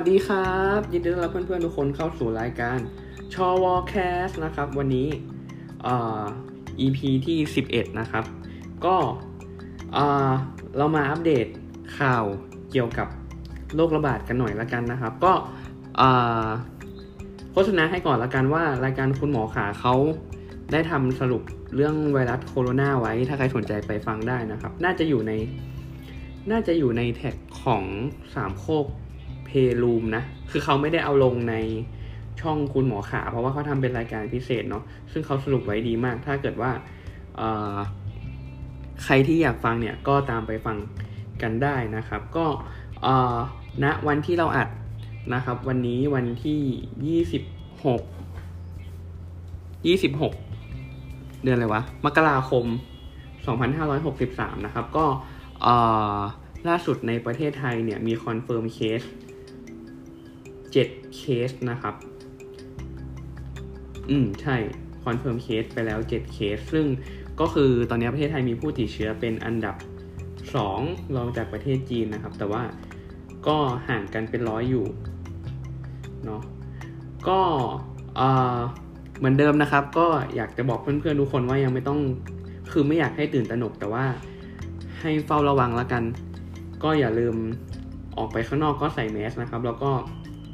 สวัสดีครับ ยินดีต้อนรับเพื่อนๆทุกคนเข้าสู่รายการชอวอแคสต์นะครับ วันนี้เอ่อ EP ที่ 11 นะครับ ก็เอ่อเรามาอัปเดตข่าวเกี่ยวกับโรคระบาดกันหน่อยละกันนะครับ ก็เอ่อโฆษณาให้ก่อนละกันว่ารายการคุณหมอขาเขาได้ทำสรุปเรื่องไวรัสโคโรนาไว้ ถ้าใครสนใจไปฟังได้นะครับ น่าจะอยู่ในน่าจะอยู่ในแท็กของสามโคก เพลูมนะ คือเขาไม่ได้เอาลงในช่องคุณหมอขา เพราะว่าเขาทำเป็นรายการพิเศษเนาะ ซึ่งเขาสรุปไว้ดีมาก ถ้าเกิดว่าใครที่อยากฟังเนี่ยก็ตามไปฟังกันได้นะครับ ก็ณนะวันที่เราอัดนะครับ วันนี้วันที่ยี่สิบหกยี่สิบหกเดือนอะไรวะ มกราคม 2563 นะครับ ก็ล่าสุดในประเทศไทยเนี่ยมี confirm case 7เคสนะครับ อืม ใช่ confirm case ไปแล้ว 7 เคส ซึ่งก็คือตอนนี้ประเทศไทยมีผู้ติดเชื้อเป็นอันดับ 2 รองจากประเทศจีนนะครับ แต่ว่าก็ห่างกันเป็นร้อยอยู่ เนาะก็เหมือนเดิมนะครับ ก็อยากจะบอกเพื่อนๆทุกคนว่ายังไม่ต้องคือไม่อยากให้ตื่นตระหนกแต่ว่าให้เฝ้าระวังแล้วกัน ก็อย่าลืมออกไปข้างนอกก็ใส่แมสนะครับ แล้วก็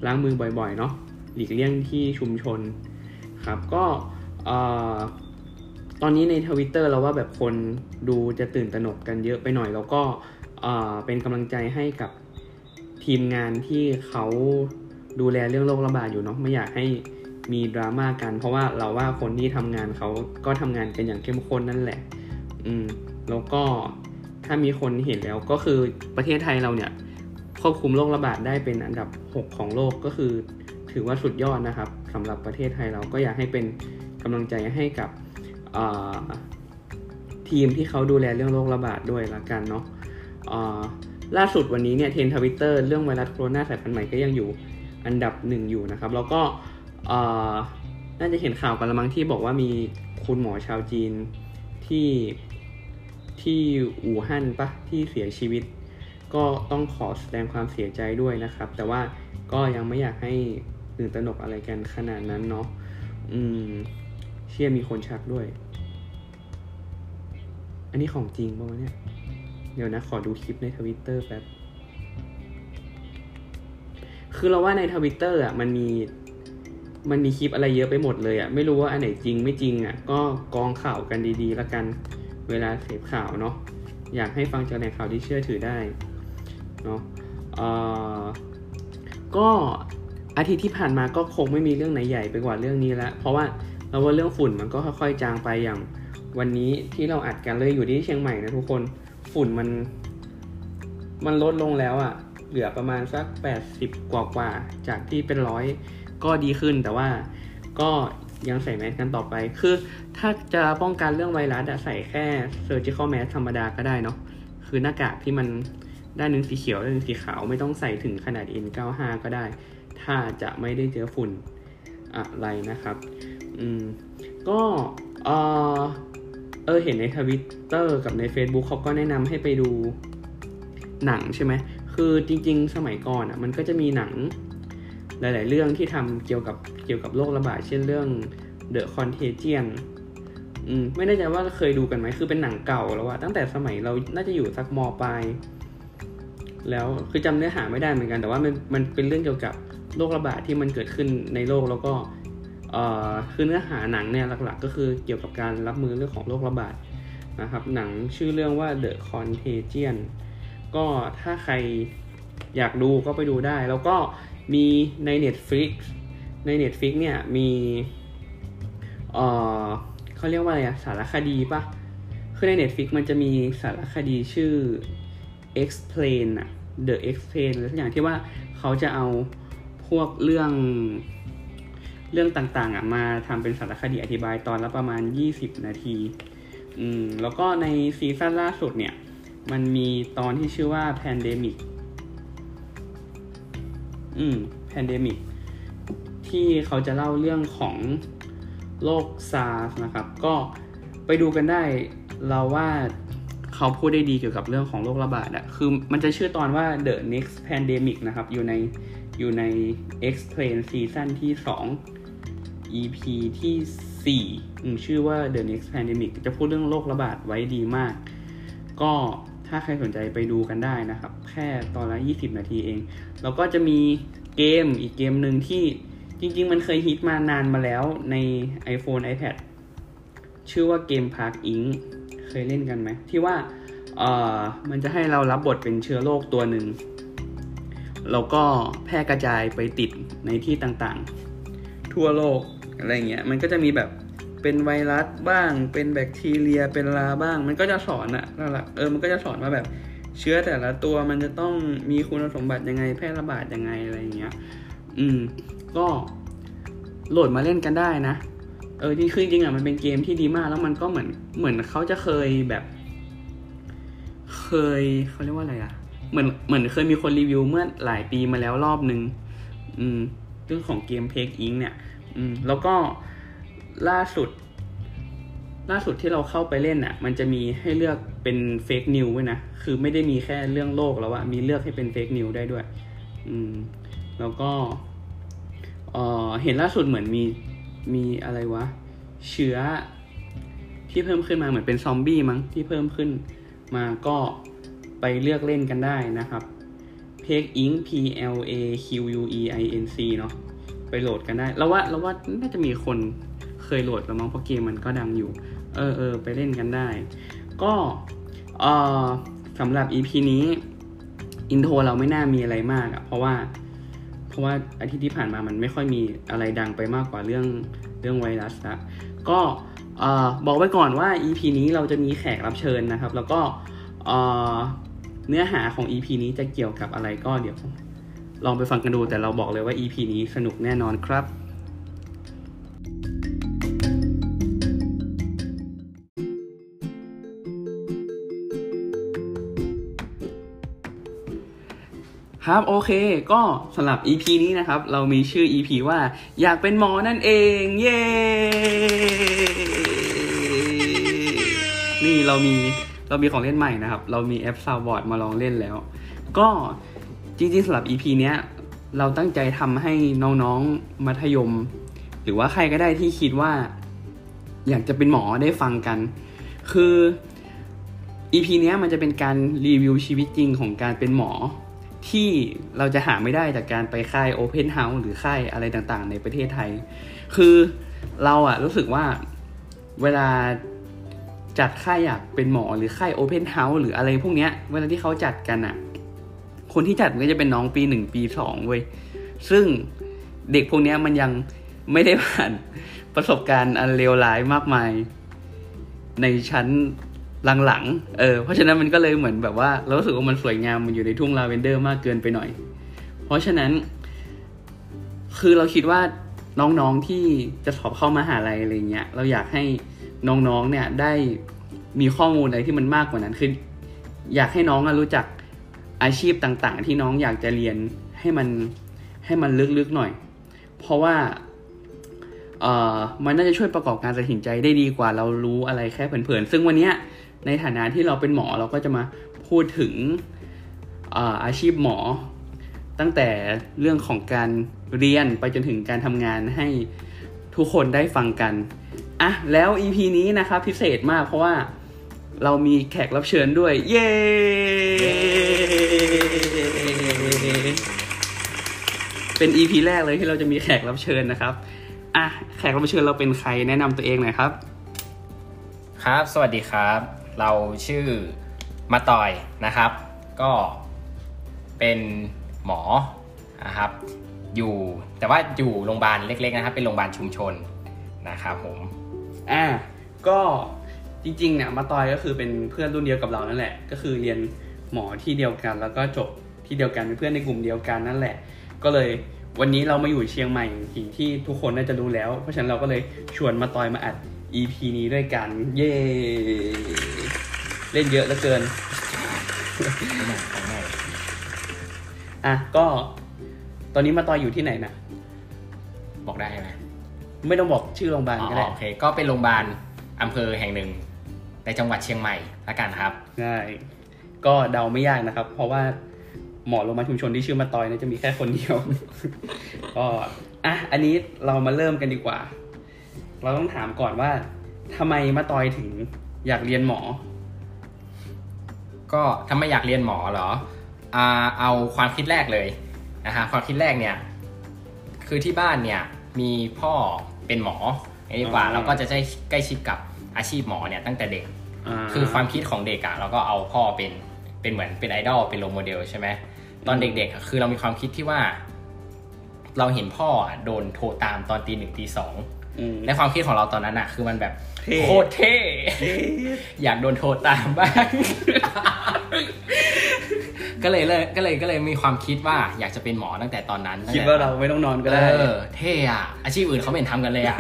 ล้างมือบ่อยๆเนาะหลีกเลี่ยงที่ชุมชนครับก็ตอนนี้ในทวิตเตอร์เราว่าแบบคนดูจะตื่นตระหนกกันเยอะไปหน่อย แล้วก็เป็นกำลังใจให้กับทีมงานที่เขาดูแลเรื่องโรคระบาดอยู่เนาะไม่อยากให้มีดราม่ากัน เพราะว่าเราว่าคนที่ทำงานเขาก็ทำงานกันอย่างเข้มข้นนั่นแหละ อืมแล้วก็ถ้ามีคนเห็นแล้วก็คือประเทศไทยเราเนี่ย ควบคุมโรคระบาดได้เป็นอันดับ 6 ของโลกก็คือ ถือว่าสุดยอดนะครับสำหรับประเทศไทยเราก็อยากให้เป็นกำลังใจให้กับทีมที่เขาดูแลเรื่องโรคระบาดด้วยละกันเนาะล่าสุดวันนี้เนี่ยเทรนทวิตเตอร์เรื่องไวรัสโคโรนาสายพันธุ์ใหม่ก็ยังอยู่อันดับหนึ่งอยู่นะครับ แล้วก็น่าจะเห็นข่าวกันละมั้งที่บอกว่ามีคุณหมอชาวจีนที่ที่อู่ฮั่นปะที่เสียชีวิต ก็ต้องขอแสดงความเสียใจด้วยนะครับ แต่ว่าก็ยังไม่อยากให้ตื่นตระหนกอะไรกันขนาดนั้นเนาะอืม เชื่อมีคนชักด้วย อันนี้ของจริงป่ะเนี่ย เดี๋ยวนะ ขอดูคลิปในทวิตเตอร์แป๊บ คือเราว่าในทวิตเตอร์อะ มันมี มันมีคลิปอะไรเยอะไปหมดเลยอะ ไม่รู้ว่าอันไหนจริงไม่จริงอะ ก็กองข่าวกันดีๆล้วกัน เวลาเสพข่าวเนาะ อยากให้ฟังจากแหล่งข่าวที่เชื่อถือได้ เนาะก็อาทิตย์ที่ผ่านมาก็คงไม่มีเรื่องไหนใหญ่ไปกว่าเรื่องนี้แล้วเพราะว่าเราว่าเรื่องฝุ่นมันก็ค่อยๆจางไปอย่าง วันนี้ที่เราอัดกันเลยอยู่ที่เชียงใหม่นะทุกคนฝุ่นมัน มันลดลงแล้วอะ่ะ เหลือประมาณสัก 80 กว่ากว่าจากที่เป็นร้อยก็ดีขึ้นแต่ว่าก็ยังใส่แมสกันต่อไป คือถ้าจะป้องกันเรื่องไวรัสใส่แค่ surgical mask ธรรมดาก็ได้เนาะคือหน้ากากที่มัน ด้านหนึ่งสีเขียวด้านหนึ่งสีขาวไม่ต้องใส่ถึงขนาด N95 ก็ได้ ถ้าจะไม่ได้เจอฝุ่นอะไรนะครับอืมก็เออเออเห็นในทวิตเตอร์กับใน Facebook เขาก็แนะนำให้ไปดูหนังใช่ไหม คือจริง ๆ สมัยก่อนอะมันก็จะมีหนังหลาย ๆ เรื่องที่ทำเกี่ยวกับเกี่ยวกับโรคระบาดเช่นเรื่อง The Contagion อืมไม่แน่ใจว่าเคยดูกันไหมคือเป็นหนังเก่าแล้วอะตั้งแต่สมัยเราน่าจะอยู่สักมปลาย แล้วคือจำเนื้อหาไม่ได้เหมือนกัน แต่ว่ามันมันเป็นเรื่องเกี่ยวกับโรคระบาดที่มันเกิดขึ้นในโลกแล้วก็เอ่อคือเนื้อหาหนังเนี่ยหลักๆ ก็คือเกี่ยวกับการรับมือเรื่องของโรคระบาดนะครับ หนังชื่อเรื่องว่า The Contagion ก็ถ้าใครอยากดูก็ไปดูได้ แล้วก็มีใน Netflix ใน Netflix เนี่ยมีเอ่อเขาเรียกว่าอะไรอะสารคดีปะคือใน Netflix มันจะมีสารคดีชื่อ Explain อะ The Explain หรือสักอย่างที่ว่าเขาจะเอาพวกเรื่องเรื่องต่างๆอะมาทำเป็นสารคดีอธิบายตอนละประมาณ 20 นาที อืมแล้วก็ในซีซั่นล่าสุดเนี่ย มันมีตอนที่ชื่อว่า Pandemic อืม Pandemic ที่เขาจะเล่าเรื่องของโรคซาร์สนะครับ ก็ไปดูกันได้เราว่า เขาพูดได้ดีเกี่ยวกับเรื่องของโรคระบาดอะคือมันจะชื่อตอนว่า the next pandemic นะครับ อยู่ในอยู่ใน Explain Season ที่ 2 EP ที่ 4 ชื่อว่า The Next Pandemic จะพูดเรื่องโรคระบาดไว้ดีมาก ก็ถ้าใครสนใจไปดูกันได้นะครับ แค่ตอนละ 20 นาทีเอง แล้วก็จะมีเกมอีกเกมหนึ่งที่จริง ๆ มันเคยฮิตมานานมาแล้วใน iPhone iPad ชื่อว่าเกม Park Inc ยเล่นกันไหมที่ว่าเออมันจะให้เรารับบทเป็นเชื้อโรคตัวหนึ่งแล้วก็แพร่กระจายไปติดในที่ต่างๆ ทั่วโลกอะไรเงี้ยมันก็จะมีแบบเป็นไวรัสบ้าง เป็นแบคทีเรีย เป็นลาบ้าง มันก็จะสอนอะนั่นแหละเออมันก็จะสอนว่าแบบเชื้อแต่ละตัวมันจะต้องมีคุณสมบัติยังไงแพร่ระบาดยังไงอะไรเงี้ย อืม ก็โหลดมาเล่นกันได้นะ เออจริงคือจริงอะมันเป็นเกมที่ดีมากแล้วมันก็เหมือนเหมือนเขาจะเคยแบบ เคยเขาเรียกว่าอะไรอะ เหมือนเหมือนเคยมีคนรีวิวเมื่อหลายปีมาแล้วรอบนึง อืมเรื่องของเกมเพกอิงเนี่ย อืม แล้วก็ล่าสุด ล่าสุดที่เราเข้าไปเล่นอะ มันจะมีให้เลือกเป็นเฟกนิวด้วยนะ คือไม่ได้มีแค่เรื่องโลกแล้วอะมีเลือกให้เป็นเฟกนิวได้ด้วย อืม แล้วก็เออเห็นล่าสุดเหมือนมี มีอะไรวะ เชื้อที่เพิ่มขึ้นมาเหมือนเป็นซอมบี้มั้งที่เพิ่มขึ้นมาก็ไปเลือกเล่นกันได้นะครับ p a k Inc P L A Q U E I N C เนาะไปโหลดกันได้ แล้วว่าเราว่าน่าจะมีคนเคยโหลดแล้วมั้งเพราะเกมมันก็ดังอยู่ เออเออไปเล่นกันได้ ก็เออสำหรับ EP นี้ อินโทรเราไม่น่ามีอะไรมากอะเพราะว่า ราะว่าอาทิตย์ที่ผ่านมามันไม่ค่อยมีอะไรดังไปมากกว่าเรื่องเรื่องไวรัสละก็บอกไว้ก่อนว่า EP นี้เราจะมีแขกรับเชิญนะครับ แล้วก็เนื้อหาของ EP นี้จะเกี่ยวกับอะไรก็เดี๋ยวลองไปฟังกันดูแต่เราบอกเลยว่า EP นี้สนุกแน่นอนครับ ครับโอเค ก็สำหรับ EP นี้นะครับ เรามีชื่อ EP ว่าอยากเป็นหมอนั่นเอง เย้ นี่เรามีเรามีของเล่นใหม่นะครับ เรามีแอปซาวบอร์ดมาลองเล่นแล้ว ก็จริงๆสำหรับ EP เนี้ย เราตั้งใจทำให้น้องๆมัธยม หรือว่าใครก็ได้ที่คิดว่า อยากจะเป็นหมอได้ฟังกัน คือ EP เนี้ยมันจะเป็นการรีวิวชีวิตจริงของการเป็นหมอ ที่เราจะหาไม่ได้จากการไปค่าย Open House หรือค่ายอะไรต่างๆ ในประเทศไทย คือเราอะรู้สึกว่าเวลาจัดค่ายอยากเป็นหมอหรือค่าย Open House หรืออะไรพวกเนี้ยเวลาที่เขาจัดกันอะคนที่จัดก็จะเป็นน้องปีหนึ่งปีสองเว้ยซึ่งเด็กพวกเนี้ยมันยังไม่ได้ผ่านประสบการณ์อันเลวร้ายมากมาย ในชั้น หลังๆ เออ เพราะฉะนั้นมันก็เลยเหมือนแบบว่าเรารู้สึกว่ามันสวยงามมันอยู่ในทุ่งลาเวนเดอร์มากเกินไปหน่อย เพราะฉะนั้น คือเราคิดว่าน้องๆที่จะสอบเข้ามาหาลัยอะไรเงี้ย เราอยากให้น้องๆเนี่ยได้มีข้อมูลอะไรที่มันมากกว่านั้นคืออยากให้น้องรู้จักอาชีพต่างๆ ที่น้องอยากจะเรียนให้มันให้มันลึกๆหน่อย เพราะว่าเอ่อมันน่าจะช่วยประกอบการตัดสินใจได้ดีกว่าเรารู้อะไรแค่เผินๆ ซึ่งวันนี้ ในฐานะที่เราเป็นหมอเราก็จะมาพูดถึงอาอาชีพหมอ ตั้งแต่เรื่องของการเรียนไปจนถึงการทำงานให้ทุกคนได้ฟังกันอะแล้ว EP นี้นะครับพิเศษมากเพราะว่าเรามีแขกรับเชิญด้วย เย้เป็น EP แรกเลยที่เราจะมีแขกรับเชิญนะครับอะแขกรับเชิญเราเป็นใครแนะนำตัวเองหน่อยครับ ครับ สวัสดีครับ เราชื่อมาตอยนะครับ ก็เป็นหมอนะครับ อยู่แต่ว่าอยู่โรงพยาบาลเล็กๆนะครับ เป็นโรงพยาบาลชุมชนนะครับผมอ่าก็จริงๆเนี่ยมาตอยก็คือเป็นเพื่อนรุ่นเดียวกับเรานั่นแหละ ก็คือเรียนหมอที่เดียวกัน แล้วก็จบที่เดียวกันเป็นเพื่อนในกลุ่มเดียวกันนั่นแหละ ก็เลยวันนี้เรามาอยู่เชียงใหม่ที่ที่ทุกคนน่าจะรู้แล้ว เพราะฉะนั้นเราก็เลยชวนมาตอยมาอัด EP นี้ด้วยกัน เย่เล่นเยอะเหลือเกิน อะ ก็ตอนนี้มาตอยอยู่ที่ไหนนะ บอกได้ไหมไม่ต้องบอกชื่อโรงพยาบาลก็ได้ โอเค ก็เป็นโรงพยาบาลอำเภอแห่งหนึ่งในจังหวัดเชียงใหม่ละกันครับใช่ก็เดาไม่ยากนะครับ เพราะว่าหมอโรงพยาบาลชุมชนที่ชื่อมาตอยเนี่ยจะมีแค่คนเดียว ก็อะอันนี้เรามาเริ่มกันดีกว่า เราต้องถามก่อนว่าทำไมมาตอยถึงอยากเรียนหมอ ก็ถ้าไม่อยากเรียนหมอเหรออ่าเอาความคิดแรกเลยนะฮะความคิดแรกเนี่ยคือที่บ้านเนี่ยมีพ่อเป็นหมอไอ้ดีกว่าอ๋อเราก็จะได้ใกล้ชิดกับอาชีพหมอเนี่ยตั้งแต่เด็กาคือความคิดของเด็กอะเราก็เอาพ่อเป็นเป็นเหมือนเป็นไอดอลเป็นโรโมเดลใช่ไหมตอนเด็กๆอะคือเรามีความคิดที่ว่า เราเห็นพ่ออะโดนโทรตามตอนตีหนึ่งตีสองอืม ในความคิดของเราตอนนั้นอะคือมันแบบเท่โคตรเท่ อยากโดนโทรตามบ้าง ก็เลยเลยก็เลยก็เลยมีความคิดว่าอยากจะเป็นหมอตั้งแต่ตอนนั้น คิดว่าเราไม่ต้องนอนก็ได้ เออ เท่อะอาชีพอื่นเขาไม่เห็นทำกันเลยอะ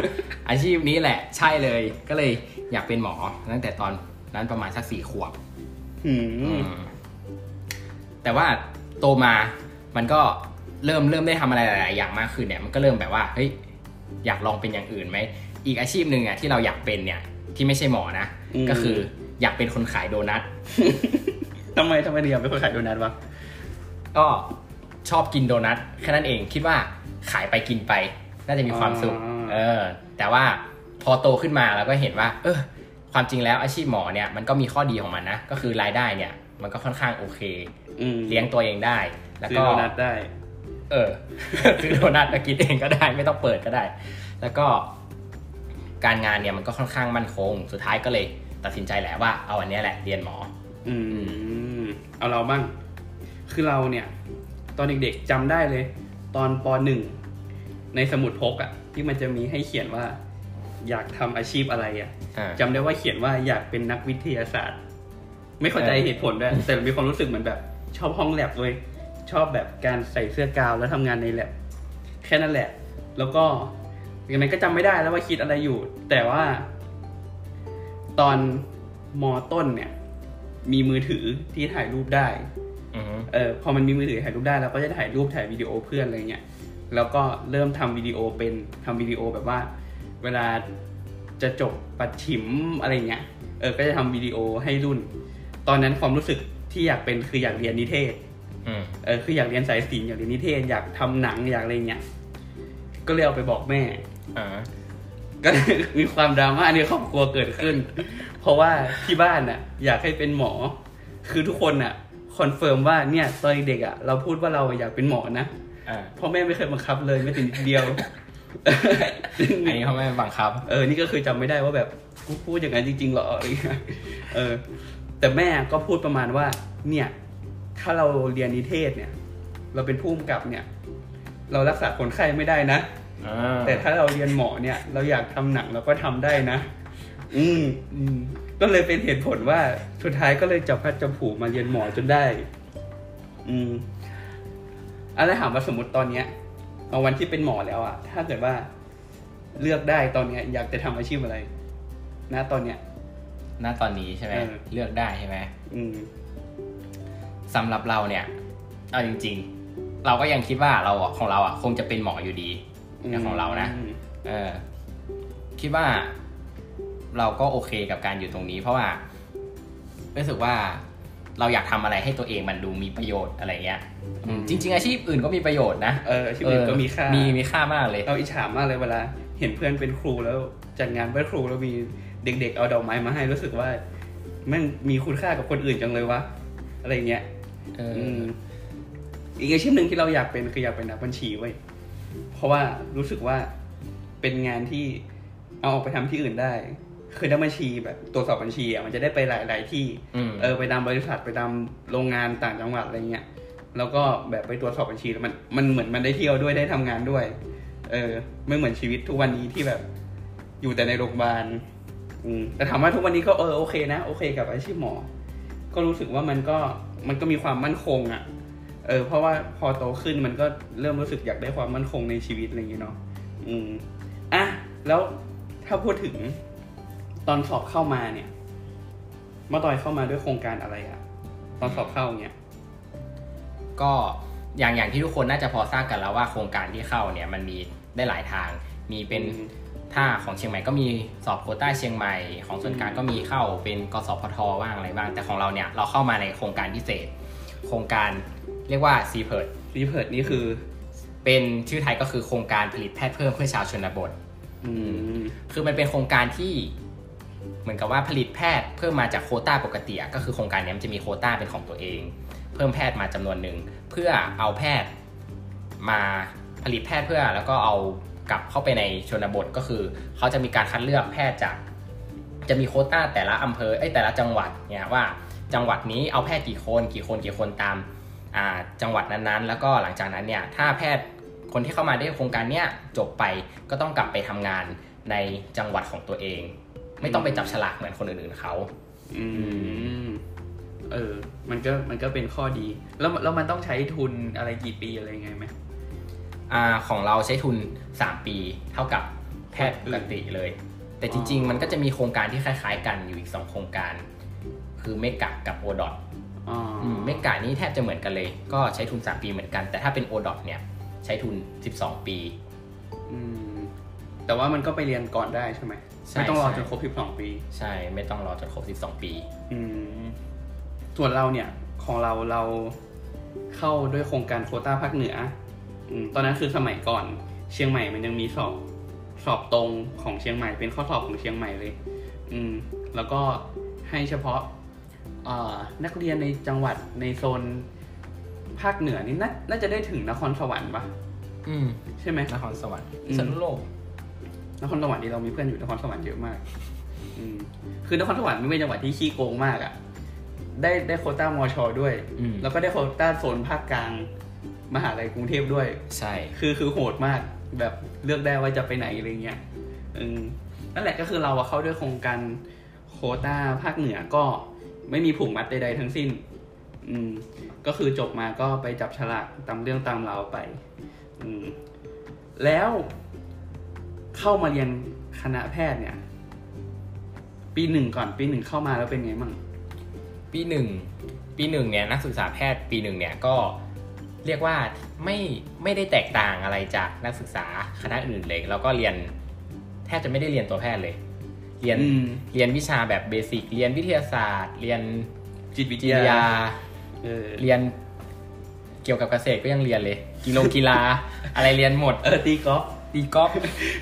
อาชีพนี้แหละ ใช่เลย ก็เลยอยากเป็นหมอตั้งแต่ตอนนั้นประมาณสักสี่ขวบอืมอืมแต่ว่าโตมา มันก็เริ่มเริ่มได้ทำอะไรหลาย ๆ อย่างมากขึ้นเนี่ย มันก็เริ่มแบบว่า เฮ้ย อยากลองเป็นอย่างอื่นไหมอีกอาชีพหนึ่งอะที่เราอยากเป็นเนี่ยที่ไม่ใช่หมอนะก็คืออยากเป็นคนขายโดนัททำไมทำไมถึงอยากเป็นคนขายโดนัทวะก็ชอบกินโดนัทแค่นั้นเองคิดว่าขายไปกินไป น่าจะมีความสุขอ๋อเออ แต่ว่าพอโตขึ้นมาเราก็เห็นว่า เออ ความจริงแล้วอาชีพหมอเนี่ยมันก็มีข้อดีของมันนะ ก็คือรายได้เนี่ย มันก็ค่อนข้างโอเคอืมเลี้ยงตัวเองได้ แล้วซื้อก็โดนัทได้ เออซื้อโดนัทมากินเองก็ได้ ไม่ต้องเปิดก็ได้ แล้วก็การงานเนี่ยมันก็ค่อนข้างมั่นคง สุดท้ายก็เลย ตัดสินใจแหละว่าเอาอันเนี้ยแหละเรียนหมอ อืมเอาเราบ้าง คือเราเนี่ย ตอนเด็กๆจำได้เลย ตอนปหนึ่งในสมุดพกอะที่มันจะมีให้เขียนว่า อยากทำอาชีพอะไรอะอ่าจำได้ว่าเขียนว่าอยากเป็นนักวิทยาศาสตร์ ไม่เข้าใจเออเหตุผลด้วยแต่มีความรู้สึกเหมือนแบบ ชอบห้องแลบเลย ชอบแบบการใส่เสื้อกาวแล้วทำงานในแลบแค่นั้นแหละ แล้วก็ยังไงก็จำไม่ได้แล้วว่าคิดอะไรอยู่ แต่ว่า ตอนมต้นเนี่ย มีมือถือที่ถ่ายรูปได้อือฮึเออพอมันมีมือถือถ่ายรูปได้เราก็จะถ่ายรูปถ่ายวิดีโอเพื่อนอะไรเงี้ยแล้วก็เริ่มทำวิดีโอเป็นทำวิดีโอแบบว่า เวลาจะจบปัดฉิมอะไรเงี้ยเออก็จะทำวิดีโอให้รุ่น ตอนนั้นความรู้สึกที่อยากเป็นคืออยากเรียนนิเทศอืม เออคืออยากเรียนสายศิลป์อยากเรียนนิเทศอยากทำหนังอยากอะไรเงี้ยก็เลยเอาไปบอกแม่อ่าก็มีความดราม่าในครอบครัวเกิดขึ้น เพราะว่าที่บ้านน่ะ อยากให้เป็นหมอ คือทุกคนน่ะ confirm ว่าเนี่ยตอนเด็กอะเราพูดว่าเราอยากเป็นหมอนะอ่าพ่อแม่ไม่เคยบังคับเลยไม่แต่นิดเดียวอันนี้เขาไม่บังคับ เออ นี่ก็คือจำไม่ได้ว่าแบบกูพูดอย่างนั้นจริงๆเหรออะไรเงี้ยเออ แต่แม่ก็พูดประมาณว่า เนี่ย ถ้าเราเรียนนิเทศเนี่ย เราเป็นผู้กำกับเนี่ย เรารักษาคนไข้ไม่ได้นะอ่าแต่ถ้าเราเรียนหมอเนี่ย เราอยากทำหนังเราก็ทำได้นะ อืมอืมก็เลยเป็นเหตุผลว่าสุดท้ายก็เลยจับพัดจับผูมาเรียนหมอจนได้ อืมอะไรถามว่าสมมติตอนเนี้ยเอาวันที่เป็นหมอแล้วอะถ้าเกิดว่าเลือกได้ตอนเนี้ย อยากจะทำอาชีพอะไรนะตอนเนี้ยหน้าตอนนี้ใช่ไหมเออเลือกได้ใช่ไหมอืม สำหรับเราเนี่ยเอาจริง ๆ เราก็ยังคิดว่าเราอะของเราอะคงจะเป็นหมออยู่ดีอย่างของเรานะมเออคิดว่าเราก็โอเคกับการอยู่ตรงนี้ เพราะว่ารู้สึกว่าเราอยากทำอะไรให้ตัวเองมันดูมีประโยชน์อะไรเงี้ยอืมจริง ๆ อาชีพอื่นก็มีประโยชน์นะเอออาชีพอื่นก็มีค่ามีมีค่ามากเลย เราอิจฉามากเลยเวลา เห็นเพื่อนเป็นครูแล้วจัดงานไหว้ครูแล้วมีเด็ก ๆ เอาดอกไม้มาให้รู้สึกว่าแมันมีคุณค่ากับคนอื่นจังเลยวะอะไรเงี้ย เอออืมอีกอาชีพหนึ่งที่เราอยากเป็นคืออยากเป็นนักบัญชีเว้ยเพราะว่ารู้สึกว่าเป็นงานที่เอาออกไปทำที่อื่นได้ คือนักบัญชีแบบตรวจสอบบัญชีอะมันจะได้ไปหลายๆที่อืมเออไปตามบริษัทไปตามโรงงานต่างจังหวัดอะไรเงี้ยแล้วก็แบบไปตรวจสอบบัญชีแล้วมันมันเหมือนมันได้เที่ยวด้วยได้ทำงานด้วย เออ ไม่เหมือนชีวิตทุกวันนี้ที่แบบ อยู่แต่ในโรงพยาบาลอืมแต่ถามว่าทุกวันนี้ก็เออโอเคนะ โอเคกับอาชีพหมอ ก็รู้สึกว่ามันก็ มันก็มีความมั่นคงอะ่ะ เออ เพราะว่าพอโตขึ้นมันก็เริ่มรู้สึกอยากได้ความมั่นคงในชีวิตอะไรอย่างเงี้ยเนาะ อืม อะ แล้วถ้าพูดถึงตอนสอบเข้ามาเนี่ยมาตอยเข้ามาด้วยโครงการอะไรอะตอนสอบเข้าเงี้ย ก็อย่างอย่างที่ทุกคนน่าจะพอทราบกันแล้วว่าโครงการที่เข้าเนี่ย มันมีได้หลายทาง มีเป็นอืม ถ้าของเชียงใหม่ก็มีสอบโคต้าเชียงใหม่ ของส่วนกลางก็มีเข้าเป็นกสพทบ้างอะไรบ้าง แต่ของเราเนี่ยเราเข้ามาในโครงการพิเศษ โครงการเรียกว่า CPERT รีเพิร์ดนี่คือ เป็นชื่อไทยก็คือโครงการผลิตแพทย์เพิ่มเพื่อชาวชนบทคือมันเป็นโครงการที่เหมือนกับว่าผลิตแพทย์เพิ่มมาจากโคต้าปกติก็คือโครงการนี้มันจะมีโคต้าเป็นของตัวเอง เพิ่มแพทย์มาจำนวนหนึ่งเพื่อเอาแพทย์มาผลิตแพทย์เพื่อแล้วก็เอา กลับเข้าไปในชนบทก็คือ เขาจะมีการคัดเลือกแพทย์จาก จะมีโคต้าแต่ละอำเภอไอ้แต่ละจังหวัดเนี่ยว่าจังหวัดนี้เอาแพทย์กี่คนกี่คนกี่คนตามาจังหวัดนั้นๆ แล้วก็หลังจากนั้นเนี่ยถ้าแพทย์คนที่เข้ามาได้โครงการเนี้ยจบไปก็ต้องกลับไปทำงานในจังหวัดของตัวเอง ไม่ต้องไปจับฉลากเหมือนคนอื่นๆเขาอืมเออ มันก็มันก็เป็นข้อดี แล้วแล้วมันต้องใช้ทุนอะไรกี่ปีอะไรยังไงไหม อ่าของเราใช้ทุน 3 ปีเท่ากับแพทย์ปกติเลย แต่จริง ๆ มันก็จะมีโครงการที่คล้ายๆ กันอยู่อีก 2 โครงการ คือเมกะกับโอดอทอ๋ออเมกะนี่แทบจะเหมือนกันเลย ก็ใช้ทุน 3 ปีเหมือนกัน แต่ถ้าเป็นโอดอทเนี่ยใช้ทุน 12 ปีอืมแต่ว่ามันก็ไปเรียนก่อนได้ใช่ไหมใช่ไม่ต้องรอใช่จนครบ 12 ปี ใช่ ไม่ต้องรอจนครบ 12 ปีอืมส่วนเราเนี่ยของเราเราเข้าด้วยโครงการโควต้าภาคเหนืออืม ตอนนั้นคือสมัยก่อนเชียงใหม่มันยังมีสอบสอบตรงของเชียงใหม่ เป็นข้อสอบของเชียงใหม่เลย อืม แล้วก็ให้เฉพาะเอ่อนักเรียนในจังหวัดในโซนภาคเหนือนี่นาน่าจะได้ถึงนครสวรรค์ปะอืม ใช่ไหมนครสวรรค์อืมสนุโลกนครสวรรค์ที่เรามีเพื่อนอยู่นครสวรรค์เยอะมาก อืม คือนครสวรรค์ไม่เป็นจังหวัดที่ขี้โกงมากอะ่ะ ได้ได้โควต้ามอชอด้วยอืมแล้วก็ได้โควต้าโซนภาคกลาง มหาลัยกรุงเทพด้วย ใช่ คือคือโหดมากแบบเลือกได้ว่าจะไปไหนอะไรเงี้ยอืมนั่นแหละก็คือเราอะเข้าด้วยโครงการโควต้าภาคเหนือก็ไม่มีผูกมัดใดๆทั้งสิ้น อืม ก็คือจบมาก็ไปจับฉลากตามเรื่องตามราวไป อืม แล้วเข้ามาเรียนคณะแพทย์เนี่ย ปีหนึ่งก่อนปีหนึ่งเข้ามาแล้วเป็นไงมั่งปีหนึ่งปีหนึ่งเนี่ยนักศึกษาแพทย์ปีหนึ่งเนี่ยก็ เรียกว่าไม่ไม่ได้แตกต่างอะไรจากนักศึกษาคณะอื่นเลยแล้วก็เรียนแทบจะไม่ได้เรียนตัวแพทย์เลย เรียนอืมเรียนวิชาแบบเบสิกเรียนวิทยาศาสตร์ เรียนจิตวิทจิตยาวิทยาเออเรียนเกี่ยวกับเกษตรก็ยังเรียนเลย กีฬากีฬาอะไรเรียนหมดเออตีกอล์ฟตีกอล์ฟ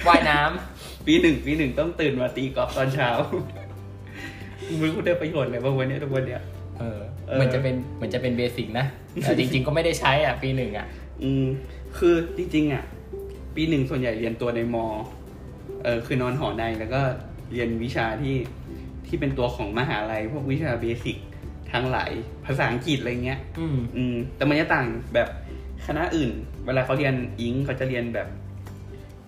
ว่ายน้ำปีหนึ่งปีหนึ่งต้องตื่นมาตีกอล์ฟตอนเช้ามึงกูได้ประโยชน์อะไรบ้างวันนี้ทุกวันเนี้ยเออ เออเหมือนจะเป็นเหมือนจะเป็นเบสิกนะแต่จริง ๆ ก็ไม่ได้ใช้อะปีหนึ่งอะ อืมคือจริง ๆ อะ ปีหนึ่งส่วนใหญ่เรียนตัวในมอเออคือนอนหอในแล้วก็เรียนวิชาที่ที่เป็นตัวของมหาลัย พวกวิชา basic ทั้งหลายภาษาอังกฤษอะไรเงี้ย อืมอืมแต่มันจะต่างแบบคณะอื่น เวลาเขาเรียนอิงเขาจะเรียนแบบ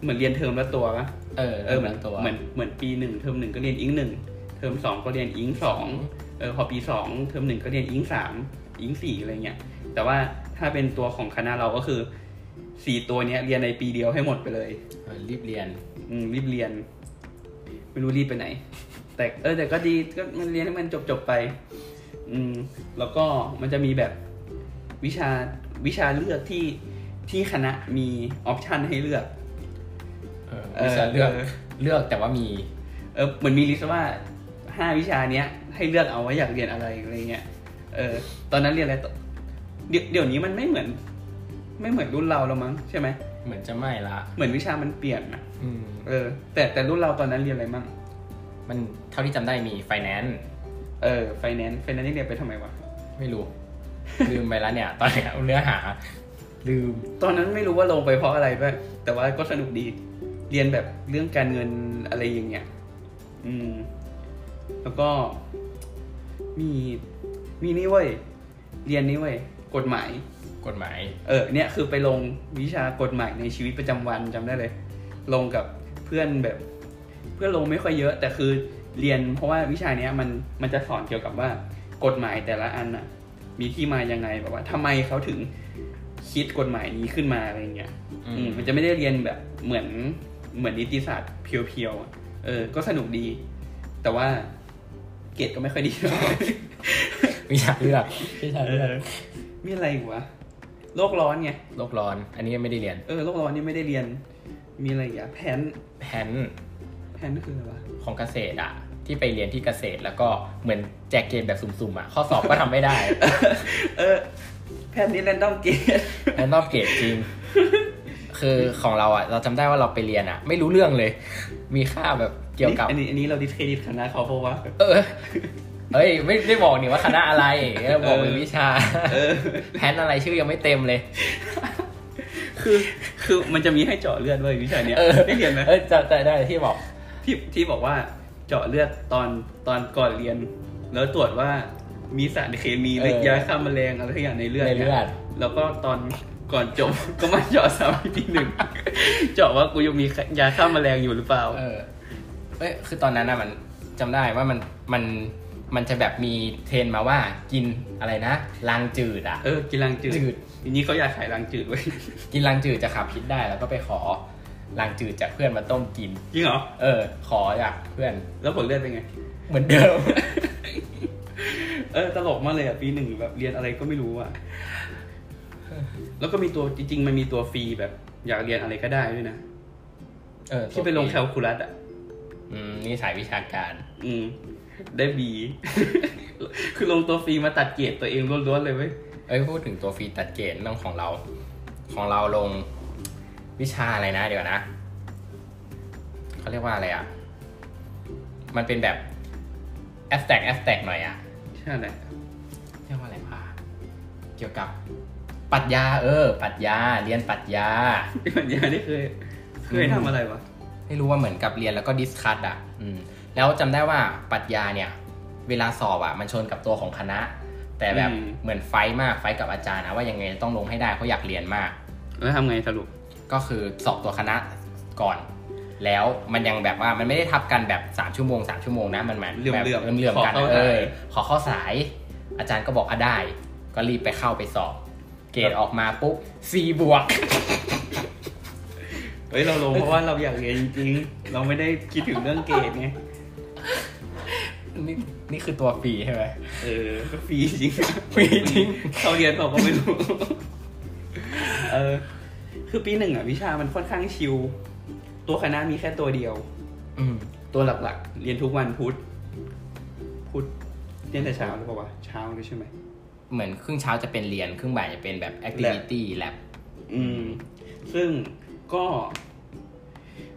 เหมือนเรียนเทอมละตัวปะเออเออเหมือนตัวเหมือนเหมือนปีหนึ่งเทอมหนึ่งก็เรียนอิงหนึ่งเทอมสองก็เรียนอิงสอง เออพอปีสองเทอมหนึ่งก็เรียนอิงสามอิงสี่อะไรเงี้ยแต่ว่าถ้าเป็นตัวของคณะเราก็คือสี่ตัวเนี้ยเรียนในปีเดียวให้หมดไปเลยเออรีบเรียน อืมรีบเรียน ไม่รู้รีบไปไหน แต่เออแต่ก็ดีก็มันเรียนให้มันจบจบๆไป อืม แล้วก็มันจะมีแบบวิชาวิชาเลือกที่ที่คณะมี option ให้เลือกเออเออวิชาเลือกเออเลือกแต่ว่ามี เออเหมือนมี list ว่า ห้าวิชาเนี้ย ให้เลือกเอาว่าอยากเรียนอะไรอะไรเงี้ยเออ ตอนนั้นเรียนอะไรต่อเดี๋ยวเดี๋ยวนี้มันไม่เหมือน ไม่เหมือนรุ่นเราแล้วมั้งใช่ไหมเหมือนจะไม่ละเหมือนวิชามันเปลี่ยนนะอืมเออ แต่แต่รุ่นเราตอนนั้นเรียนอะไรมั่งมันเท่าที่จำได้มีไฟแนนซ์เออ finance finance นี่เรียนไปทำไมวะไม่รู้ ลืมไปแล้วเนี่ย ตอนเนี้ยเนื้อหา ลืม ตอนนั้นไม่รู้ว่าลงไปเพราะอะไรป่ะแต่ว่าก็สนุกดี เรียนแบบเรื่องการเงินอะไรอย่างเงี้ย อืม แล้วก็มีมีนี่เว้ย เรียนนี่เว้ย กฎหมาย กฎหมาย เออ เนี่ยคือไปลงวิชากฎหมายในชีวิตประจำวันจำได้เลย ลงกับเพื่อนแบบ เพื่อนลงไม่ค่อยเยอะ แต่คือเรียนเพราะว่าวิชาเนี้ยมันมันจะสอนเกี่ยวกับว่ากฎหมายแต่ละอันน่ะมีที่มายังไงแบบว่าทำไมเขาถึงคิดกฎหมายนี้ขึ้นมาอะไรเงี้ยอืมอืมมันจะไม่ได้เรียนแบบเหมือนเหมือนนิติศาสตร์เพียวๆอะเออ ก็สนุกดี แต่ว่า เกรดก็ไม่ค่อยดีวิชาเลือกวิชาเอเลือกอมีอะไรอีกวะโลกร้อนไงโลกร้อน อันนี้ไม่ได้เรียน เออโลกร้อนนี่ไม่ได้เรียน มีอะไรอีกอะแพนแผนแพนคืออะไรวะของเกษตรอะที่ไปเรียนที่เกษตรแล้วก็เหมือนแจกเกมแบบสุ่มๆอะข้อสอบก็ทำไม่ได้ เออแพพทย์นี่แรนดอมเกตแรนดอมเกรดจริง คือของเราอะ เราจำได้ว่าเราไปเรียนอะ ไม่รู้เรื่องเลย มีค่าแบบ เกี่ยวกับอันนี้อันนี้เราดิสเครดิตคณะเขาเพราะว่าเออเอ้ยไม่ได้บอกนี่ว่าคณะอะไรเออบอกเป็นวิชาเออแพนอะไรชื่อยังไม่เต็มเลย คือคือมันจะมีให้เจาะเลือดด้วยวิชาเนี้ยเออได้เรียนไหมเออจะจะได้ที่บอกที่ที่บอกว่าเจาะเลือดตอนตอนก่อนเรียน แล้วตรวจว่ามีสารเคมีหรือเออยาฆ่าแมลงอะไรทุกอย่างในเลือดในนี่ยเลือดแล้วก็ตอนก่อนจบก็มาเจาะซ้ำอีกทีหนึ่งเจาะว่ากูยังมียาฆ่าแมลงอยู่หรือเปล่า เออเอ้ยคือตอนนั้นนะมันจำได้ว่ามันมันมันจะแบบมีเทรนมาว่ากินอะไรนะลางจืดอะเออกินลังจืดจืดทีนี้เขาอยากขายลังจืดไว้ยกินลางจืดจะขับพิษได้แล้วก็ไปขอลางจืดจากเพื่อนมาต้มกินจริงเหรอเออ ขอจากเพื่อน แล้วผลเลือดเป็นไง เหมือนเดิม เออตลกมากเลยอะปีหนึ่งแบบเรียนอะไรก็ไม่รู้อะแล้วก็มีตัวจริง ๆ มันมีตัวฟรีแบบ อยากเรียนอะไรก็ได้ด้วยนะเออที่ไปลงแคลคูลัสอะ อืมนี่สายวิชาการ อืม ได้ B คือลงตัวฟรีมาตัดเกรดตัวเองล้วนๆเลยเว้ยเอ้ยพูดถึงตัวฟรีตัดเกรดเรื่องของเรา ของเราลงวิชาอะไรนะเดี๋ยวนะเขาเรียกว่าอะไรอะ มันเป็นแบบ abstract abstract หน่อยอะใช่แหละเรียกว่าอะไรวะเกี่ยวกับปรัชญาเออปรัชญาเรียนปรัชญาที่ปัญญาได้เคย เคยทำอะไรวะ ไม่รู้ว่าเหมือนกับเรียนแล้วก็ดิสคัตอะอืมแล้วจำได้ว่าปรัชญาเนี่ย เวลาสอบอะมันชนกับตัวของคณะ แต่แบบอืมเหมือนไฟท์มากไฟท์กับอาจารย์นะว่ายังไงต้องลงให้ได้เพราะอยากเรียนมาก แล้วทำไงสรุปก็คือสอบตัวคณะก่อน แล้วมันยังแบบว่ามันไม่ได้ทับกันแบบสามชั่วโมงสามชั่วโมงนะมันแบบเหลื่อมๆแบบเหลื่อมๆกันขอเข้าเอสายอขอเข้าสาย อาจารย์ก็บอกอะได้ ก็รีบไปเข้าไปสอบ เกรดออกมาปุ๊บ C บวกเฮ้ยเราลงเพราะว่าเราอยากเรียนจริงๆเราไม่ได้คิดถึงเรื่องเกรดไงนี่นี่คือตัวฟรีใช่ไหมเออก็ฟรีจริงฟรีจริงเขาเรียนเปล่าก็ไม่รู้เออคือปีหนึ่งอะวิชามันค่อนข้างชิลตัวคณะมีแค่ตัวเดียว อืมตัวหลักๆ เรียนทุกวันพุธพุธเรียนแต่เช้าหรือเปล่าวะเช้าเลยใช่ไหมเหมือนครึ่งเช้าจะเป็นเรียนครึ่งบ่ายจะเป็นแบบ activity lab อืม ซึ่ง ก็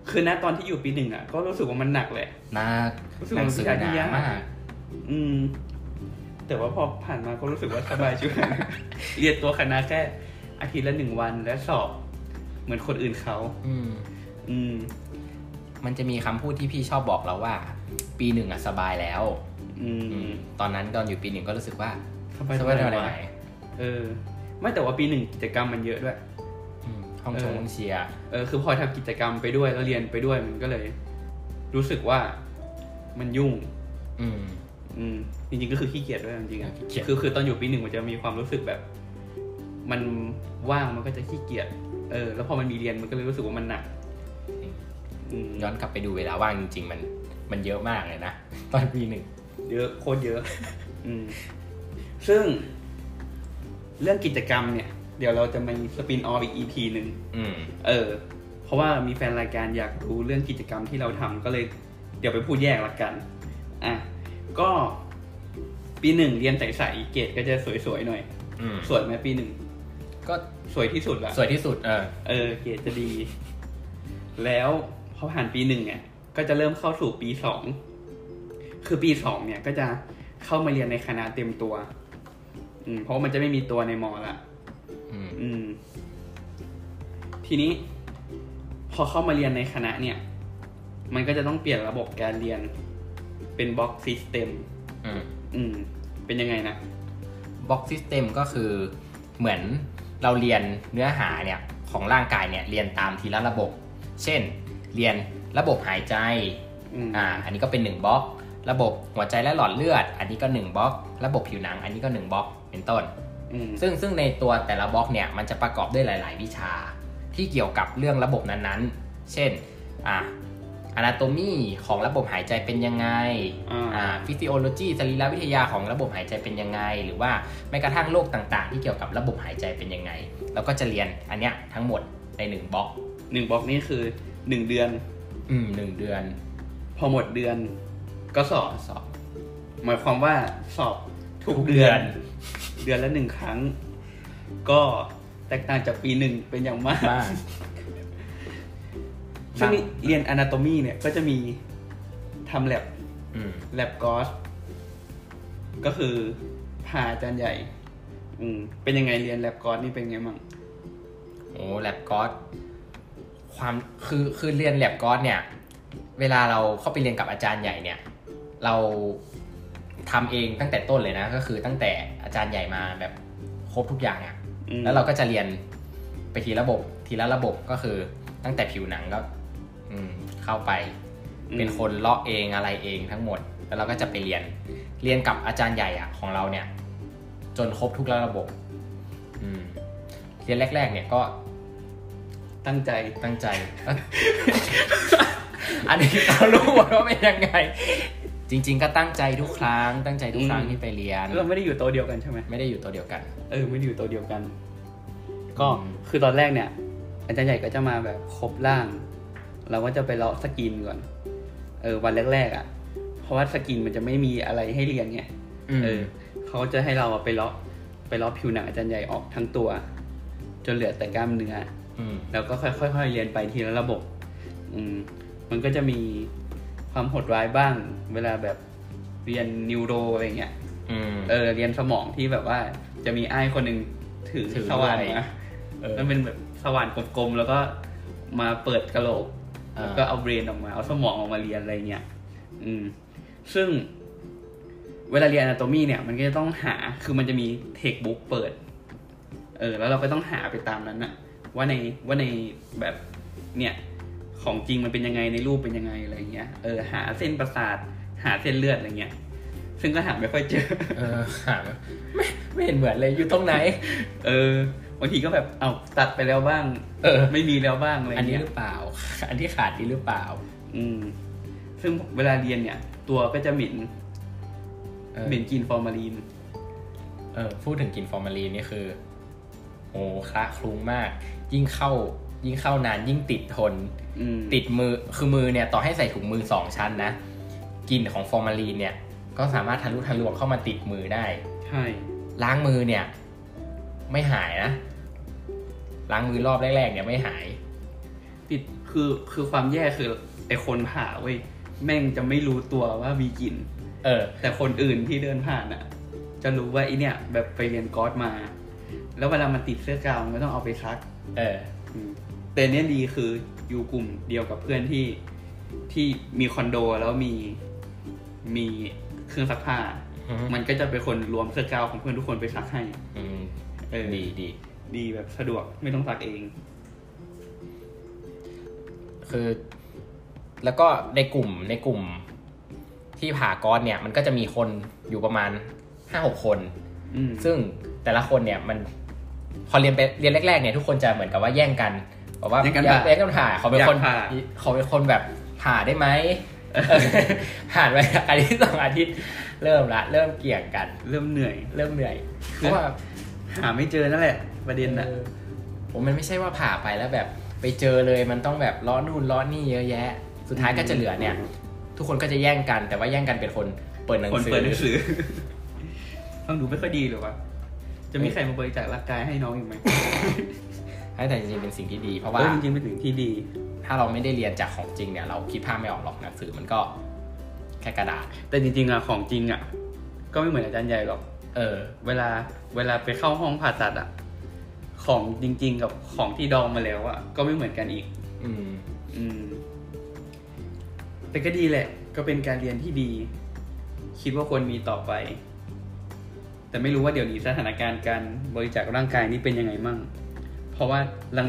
คือณตอนที่อยู่ปีหนึ่งอะ ก็รู้สึกว่ามันหนักแหละหนักรู้สึกหนัว่างสือวิชาหที่นายากมาก อืม แต่ว่าพอผ่านมาก็รู้สึกว่าสบายชิวเรียนตัวคณะแค่อาทิตย์ละหนึ่งวันและสอบ เหมือนคนอื่นเขาอืม อืม มันจะมีคำพูดที่พี่ชอบบอกเราว่า ปีหนึ่งอะสบายแล้ว อือืมมตอนนั้นตอนอยู่ปีหนึ่งก็รู้สึกว่าสบายสบายๆทำอะไรวะไหนเออ ไม่แต่ว่าปีหนึ่งกิจกรรมมันเยอะด้วย อืมห้องชงเออห้องเชียร์เออคือพอทำกิจกรรมไปด้วยแล้วเรียนไปด้วยมันก็เลย รู้สึกว่ามันยุ่ง อืม อืมจริงๆก็คือขี้เกียจด้วยจริงๆอะขี้เกียจคือคือตอนอยู่ปีหนึ่งมันจะมีความรู้สึกแบบ มันว่างมันก็จะขี้เกียจเออ แล้วพอมันมีเรียนมันก็เลยรู้สึกว่ามันหนักอืมย้อนกลับไปดูเวลาว่างจริง ๆ มัน มันเยอะมากเลยนะตอนปีหนึ่งเยอะโคตรเยอะ อืม ซึ่งเรื่องกิจกรรมเนี่ย เดี๋ยวเราจะมีสปินออฟอีก EP หนึ่งอืมเออ เพราะว่ามีแฟนรายการอยากรู้เรื่องกิจกรรมที่เราทำก็เลย เดี๋ยวไปพูดแยกละกัน อะ ก็ปีหนึ่งเรียนใสๆเกรดก็จะสวยๆหน่อยอืมสวยไหมปีหนึ่งก็สวยที่สุดละสวยที่สุด เออ เออ เกรดจะดี แล้วพอผ่านปีหนึ่งเนี่ยก็จะเริ่มเข้าสู่ปีสองคือปีสองเนี่ยก็จะเข้ามาเรียนในคณะเต็มตัว อืมเพราะว่ามันจะไม่มีตัวในมอละ อืมอืม ทีนี้ พอเข้ามาเรียนในคณะเนี่ย มันก็จะต้องเปลี่ยนระบบการเรียน เป็น block system อืมอืมเป็นยังไงนะ block system ก็คือเหมือนเราเรียนเนื้อหาเนี่ยของร่างกายเนี่ยเรียนตามทีละระบบ เช่น เรียนระบบหายใจอืมอ่า อันนี้ก็เป็น1บล็อก ระบบหัวใจและหลอดเลือด อันนี้ก็1บล็อก ระบบผิวหนัง อันนี้ก็1บล็อก เป็นต้นอืม ซึ่งซึ่งในตัวแต่ละบล็อกเนี่ยมันจะประกอบด้วยหลาย ๆ วิชา ที่เกี่ยวกับเรื่องระบบนั้นๆ เช่นอ่า anatomy ของระบบหายใจเป็นยังไงอ่าอ่า physiology สรีรวิทยาของระบบหายใจเป็นยังไง หรือว่าแม้กระทั่งโรคต่างๆ ที่เกี่ยวกับระบบหายใจเป็นยังไง เราก็จะเรียนอันเนี้ยทั้งหมดในหนึ่งบล็อกหนึ่งบล็อกนี่คือหนึ่งเดือน อืมหนึ่งเดือน พอหมดเดือนก็สอบสอบ หมายความว่าสอบทุกทุกเดือน เดือนเดือนละหนึ่งครั้ง ก็แตกต่างจากปีหนึ่งเป็นอย่างมากบ้างซึ่งเรียน anatomy เนี่ยก็จะมีทำ lab อืม lab g o s ก็คือพาอาจารย์ใหญ่ อืมเป็นยังไงเรียน lab g o s นี่เป็นไงมั่งโอ้แลบกอสความคือคือเรียนแลบกอสเนี่ย เวลาเราเข้าไปเรียนกับอาจารย์ใหญ่เนี่ย เรา ทำเองตั้งแต่ต้นเลยนะ ก็คือตั้งแต่อาจารย์ใหญ่มาแบบครบทุกอย่างอะ่ะอืมแล้วเราก็จะเรียนไปทีระบบทีละระบบก็คือตั้งแต่ผิวหนังก็ อืม เข้าไป เป็นคนเลาะเองอะไรเองทั้งหมด แล้วเราก็จะไปเรียน เรียนกับอาจารย์ใหญ่อะของเราเนี่ย จนครบทุกระบบ อืม เรียนแรก ๆ เนี่ยก็ ตั้งใจตั้งใจ อันนี้เรารู้หมดว่าเป็นยังไง จริง ๆ ก็ตั้งใจทุกครั้ง ตั้งใจทุกครั้งอืมที่ไปเรียน เราไม่ได้อยู่โต๊ะเดียวกันใช่ไหมไม่ได้อยู่ตัวเดียวกัน เออไม่ได้อยู่โต๊ะเดียวกัน ก็อืม คือตอนแรกเนี่ย อาจารย์ใหญ่ก็จะมาแบบครบร่าง เราก็จะไปเลาะสกินก่อน เออวันแรกๆอะ่ะ เพราะว่าสกินมันจะไม่มีอะไรให้เรียนไง เออเขาจะให้เราอะไปเลาะไปเลาะผิวหนังอาจารย์ใหญ่ออกทั้งตัว จนเหลือแต่กล้ามเนื้อ ม แล้วก็ค่อยๆเรียนไปทีละระบบ อืม มันก็จะมี ความโหดร้ายบ้าง เวลาแบบเรียนนิวโรอะไรเงี้ยอืมเออ เรียนสมองที่แบบว่าจะมีไอ้ายคนหนึ่งถือถือสว่านด้วยมาเออแล้วเป็นแบบสว่านกลมๆแล้วก็มาเปิดกระโหลกอ่าแล้วก็เอาเบรนออกมา เอาสมองออกมาเรียนอะไรเงี้ย อืม ซึ่งเวลาเรียน anatomy เนี่ย มันก็จะต้องหา คือมันจะมีเทคบุ๊กเปิด เออ แล้วเราก็ต้องหาไปตามนั้นนะว่าในว่าในแบบเนี่ย ของจริงมันเป็นยังไงในรูปเป็นยังไงอะไรเงี้ยเออหาเส้นประสาทหาเส้นเลือดอะไรเงี้ยซึ่งก็หาไม่ค่อยเจอ เออหาไม่ไม่เห็นเหมือนเลยอยู่ตรงไหน เออบางทีก็แบบเอาตัดไปแล้วบ้าง เออ ไม่มีแล้วบ้างอะไรอันนี้เงี้ยหรือเปล่า อันที่ขาดนี่หรือเปล่า อืม ซึ่งเวลาเรียนเนี่ย ตัวก็จะเหม็นเออเหม็นกลินฟอร์มาลีน เออพูดถึงกลินฟอร์มาลีนนี่คือโอ้คละคลุ้งมาก ยิ่งเข้า ยิ่งเข้านานยิ่งติดทนอืม ติดมือคือมือเนี่ยต่อให้ใส่ถุงมือสองชั้นนะกลิ่นของฟอร์มาลีนเนี่ย ก็สามารถทะลุทะลวงเข้ามาติดมือได้ใช่ล้างมือเนี่ย ไม่หายนะล้างมือรอบแรกๆเนี่ยไม่หาย ติดคือคือความแย่คือไอคนผ่าเว้ยแม่งจะไม่รู้ตัวว่ามีกลิ่นเออ แต่คนอื่นที่เดินผ่านอะ จะรู้ว่าไอเนี่ย แบบไปเรียนกอสมา แล้วเวลามันติดเสื้อกาวมันก็ต้องเอาไปซัก เออ อืมแต่เนี่ยดีคืออยู่กลุ่มเดียวกับเพื่อนที่ที่มีคอนโดแล้วมีมีเครื่องซักผ้า อือฮึมันก็จะเป็นคนรวมเสื้อกาวของเพื่อนทุกคนไปซักให้ อืมเออ ดีดี ดีแบบสะดวกไม่ต้องซักเอง คือ แล้วก็ในกลุ่มในกลุ่มที่ผ่ากอนเนี่ย มันก็จะมีคนอยู่ประมาณห้าหกคน อืมซึ่งแต่ละคนเนี่ยมันพอเรียนไปเรียนแรกๆเนี่ยทุกคนจะเหมือนกับว่าแย่งกัน บอกว่าแย่งกันอยาผ่าแย่งกันผ่าเขาเป็นคนอยากผ่าเขาเป็นคนแบบผ่าได้ไหมเออผ่านไปอาทิตย์สองอาทิตย์เริ่มละ เริ่มเกี่ยงกัน เริ่มเหนื่อย เริ่มเหนื่อยเพคือราะว่าหาไม่เจอนั่นแหละ ประเด็นน่ะเออผมมันไม่ใช่ว่าผ่าไปแล้วแบบ ไปเจอเลยมันต้องแบบล้อนู่นล้อนี่เยอะแยะ สุดท้ายก็จะเหลือเนี่ย ทุกคนก็จะแย่งกัน แต่ว่าแย่งกันเป็นคนเปิดหนังคนสือเปิดหนังสือฟังดูไม่ค่อยดีหรอวะจะมีใครมาบริจาคร่างกายให้น้องอีกไหมให้ แต่จริงๆเป็นสิ่งที่ดี เพราะเอว่าอจริงๆเป็นสิ่งที่ดี ถ้าเราไม่ได้เรียนจากของจริงเนี่ยเราคิดภาพไม่ออกหรอกหนังสือมันก็แค่กระดาษ แต่จริงๆอะของจริงอะก็ไม่เหมือนอาจารย์ใหญ่หรอก เออ เวลาเวลาไปเข้าห้องผ่าตัดอะของจริง ๆ กับของที่ดองมาแล้วอะก็ไม่เหมือนกันอีก อืม อืม แต่ก็ดีแหละ ก็เป็นการเรียนที่ดี คิดว่าควรมีต่อไป แต่ไม่รู้ว่าเดี๋ยวนี้สถานการณ์การบริจาคร่างกายนี่เป็นยังไงมั่ง เพราะว่า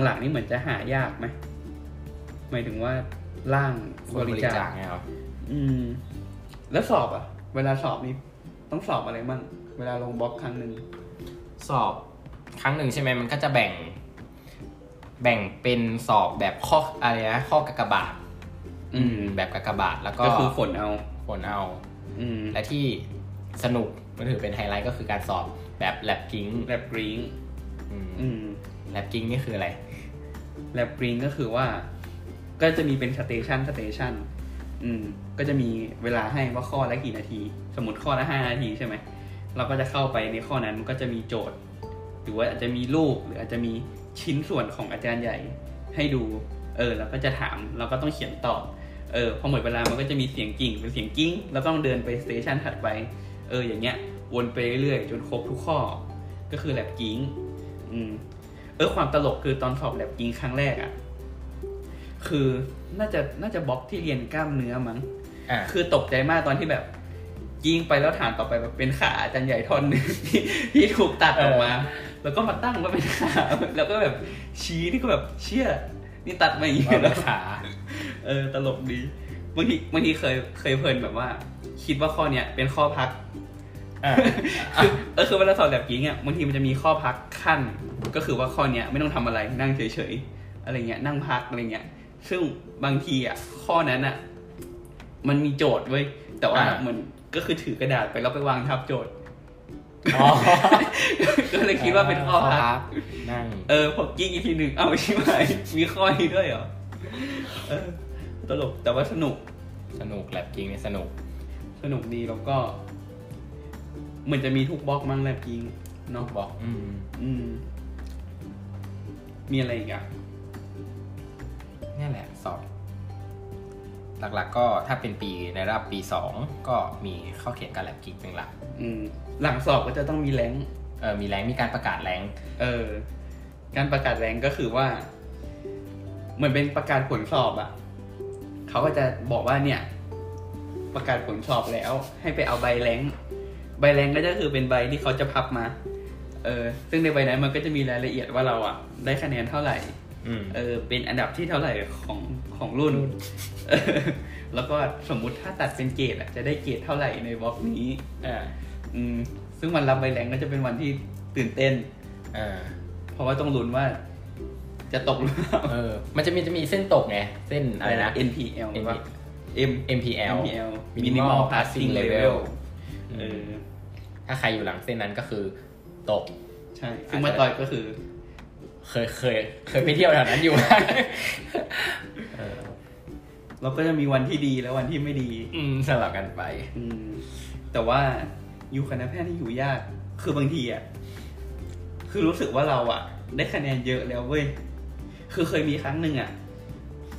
หลังๆนี่เหมือนจะหายากไหมหมายถึงว่าร่างคนบบริริจาจาคคไงครับ อืม แล้วสอบอะเวลาสอบนี่ต้องสอบอะไรมั่งเวลาลงบล็อกครั้งหนึ่งสอบครั้งหนึ่งใช่ไหมมันก็จะแบ่ง แบ่งเป็นสอบแบบข้ออะไรนะข้อกากบาท อืม แบบกากบาทแล้วก็ก็คือฝนเอาผลเอา อืม และที่สนุกมันถือเป็นไฮไลท์ก็คือการสอบแบบแลบกิ้งแลบกริงอืม แลบ กริ๊งนี่คืออะไรแลบกริ๊งก็คือว่า ก็จะมีเป็น station station อืมก็จะมีเวลาให้ว่าข้อละกี่นาที สมมติข้อละห้านาทีใช่ไหมเราก็จะเข้าไปในข้อนั้นมันก็จะมีโจทย์ หรือว่าอาจจะมีรูปหรืออาจจะมีชิ้นส่วนของอาจารย์ใหญ่ให้ดู เออ แล้วก็จะถามเราก็ต้องเขียนตอบ เออ พอหมดเวลามันก็จะมีเสียงกริ๊งเป็นเสียงกริ๊ง แล้วต้องเดินไป station ถัดไป เออ อย่างเงี้ย วนไปเรื่อยๆ จนครบทุกข้อ ก็คือแลบกิ้ง อืม ออความตลกคือตอนสอบแลบกิ้งครั้งแรกอะ่ะ คือน่าจะน่าจะบล็อกที่เรียนกล้ามเนื้อมั้งอ่าคือตกใจมากตอนที่แบบ ยิงไปแล้วฐานต่อไปแบบเป็นขาอาจารย์ใหญ่ท่อนหนึงที่ที่ถูกตัดออกมา แล้วก็มาตั้งว่าเป็นขาแล้วก็แบบชี้ที่ก็แบบเชี่ยนี่ตัดมาอย่างนี้เอาแล้แล้ววขาเออตลกดีบางทีบางทีเคยเคยเพลินแบบว่า คิดว่าข้อเนี้ยเป็นข้อพักอ่าคือ เออคือเวลาสอบแบบกิ้งอะบางทีมันจะมีข้อพักขั้น ก็คือว่าข้อเนี้ยไม่ต้องทำอะไรนั่งเฉยๆอะไรเงี้ยนั่งพักอะไรเงี้ย ซึ่งบางทีอะข้อนั้นอะมันมีโจทย์เว้ยแต่ว่าอ่าเหมือนก็คือถือกระดาษไปแล้วไปวางทับโจทย์อ๋อก็เลยคิดว่าเป็นข้อพักนั่งเออพอกิ้งอีกทีหนึ่งเอ้าใช่ไหมมีข้อนี้ด้วยเหรอเออตลกแต่ว่าสนุก สนุกแลบกิ้งเนี่ยสนุก สนุกดีแล้วก็ เหมือนจะมีทุกบล็อกมั้งแหละพิงนเนาะกบอกอืมอืม มีอะไรอีกอะนี่แหละสอบหลักๆ ก็ถ้าเป็นปีในระดับปีสองก็มีข้อเขียนการแลบกิ้งเป็นหลักอืม หลังสอบก็จะต้องมีแรงค์เออมีแรงมีการประกาศแรงเออ การประกาศแรงค์ก็คือว่า เหมือนเป็นประกาศผลสอบอะเขาก็จะบอกว่าเนี่ย ประกาศผลสอบแล้ว ให้ไปเอาใบแรงค์ ใบแรงค์ก็จะคือเป็นใบที่เขาจะพับมา เออ ซึ่งในใบนั้นมันก็จะมีรายละเอียดว่าเราอะได้คะแนนเท่าไหร่อืมเออ เป็นอันดับที่เท่าไหร่ของของรุ่นเออแล้วก็สมมุติถ้าตัดเป็นเกรดอะจะได้เกรดเท่าไหร่ในบล็อกนี้อ่าอืม ซึ่งวันรับใบแรงก็จะเป็นวันที่ตื่นเต้นอ่าเพราะว่าต้องลุ้นว่าจะตกหรือเปล่าเออ มันจะมีจะมีเส้นตกไง เส้นอะไรนะ NPL NP ว่า M MPL MPL Minimal Minimal Passing Passing Level Level เออถ้าใครอยู่หลังเส้นนั้นก็คือตก ใช่ ซึ่งมาต่อยก็คือ เคยเคย เคยไปเที่ยวแถวนั้นอยู่เออเราก็จะมีวันที่ดีและวันที่ไม่ดี อืมสลับกันไป อืมแต่ว่าอยู่คณะแพทย์ที่อยู่ยาก คือบางทีอะคือรู้สึกว่าเราอะ ได้คะแนนเยอะแล้วเว้ยคือเคยมีครั้งหนึ่งอะ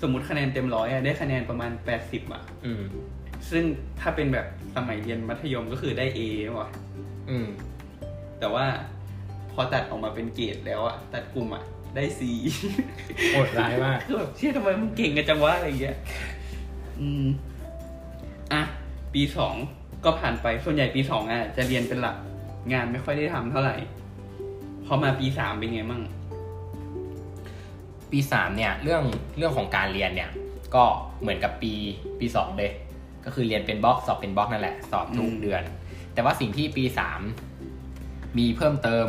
สมมติคะแนนเต็มร้อยอะได้คะแนนประมาณแปดสิบอะอืมซึ่งถ้าเป็นแบบ สมัยเรียนมัธยมก็คือได้ A ว่ะอืม แต่ว่าพอตัดออกมาเป็นเกรดแล้วอะตัดกลุ่มอะได้ C โหดร้ายมากคือแบบเชื่อทำไมมึงเก่งกันจังวะอะไรอย่างเงี้ย อืม อะ ปีสองก็ผ่านไป ส่วนใหญ่ปีสองอะจะเรียนเป็นหลัก งานไม่ค่อยได้ทำเท่าไหร่ พอมาปีสามเป็นไงมั่ง ปีสามเนี่ย เรื่องเรื่องของการเรียนเนี่ย ก็เหมือนกับปีปีสองเลย ก็คือเรียนเป็นบล็อกสอบเป็นบล็อกนั่นแหละ สอบทุกอืมเดือน แต่ว่าสิ่งที่ปีสามมีเพิ่มเติม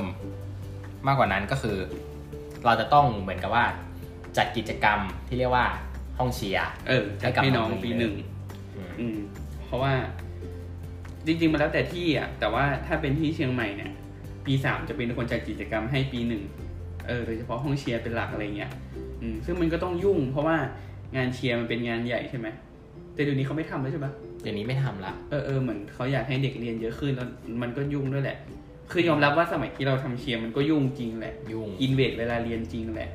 มากกว่านั้นก็คือ เราจะต้องเหมือนกับว่า จัดกิจกรรมที่เรียกว่าห้องเชียร์เออจัดให้กับให้น้องน้องปีหนึ่งอืมอืมเพราะว่าจริงๆมันแล้วแต่ที่อะ แต่ว่าถ้าเป็นที่เชียงใหม่เนี่ย ปีสามจะเป็นคนจัดกิจกรรมให้ปีหนึ่งเออโดยเฉพาะห้องเชียร์เป็นหลักอะไรเงี้ยอืมซึ่งมันก็ต้องยุ่ง เพราะว่างานเชียร์มันเป็นงานใหญ่ใช่ไหม แต่เดี๋ยวนี้เขาไม่ทำแล้วใช่ปะเดี๋ยวนี้ไม่ทำละเออเออเหมือนเขาอยากให้เด็กเรียนเยอะขึ้นแล้วมันก็ยุ่งด้วยแหละ คือยอมรับว่าสมัยที่เราทำเชียร์มันก็ยุ่งจริงแหละ ยุ่ง อินเวสเวลาเรียนจริงแหละ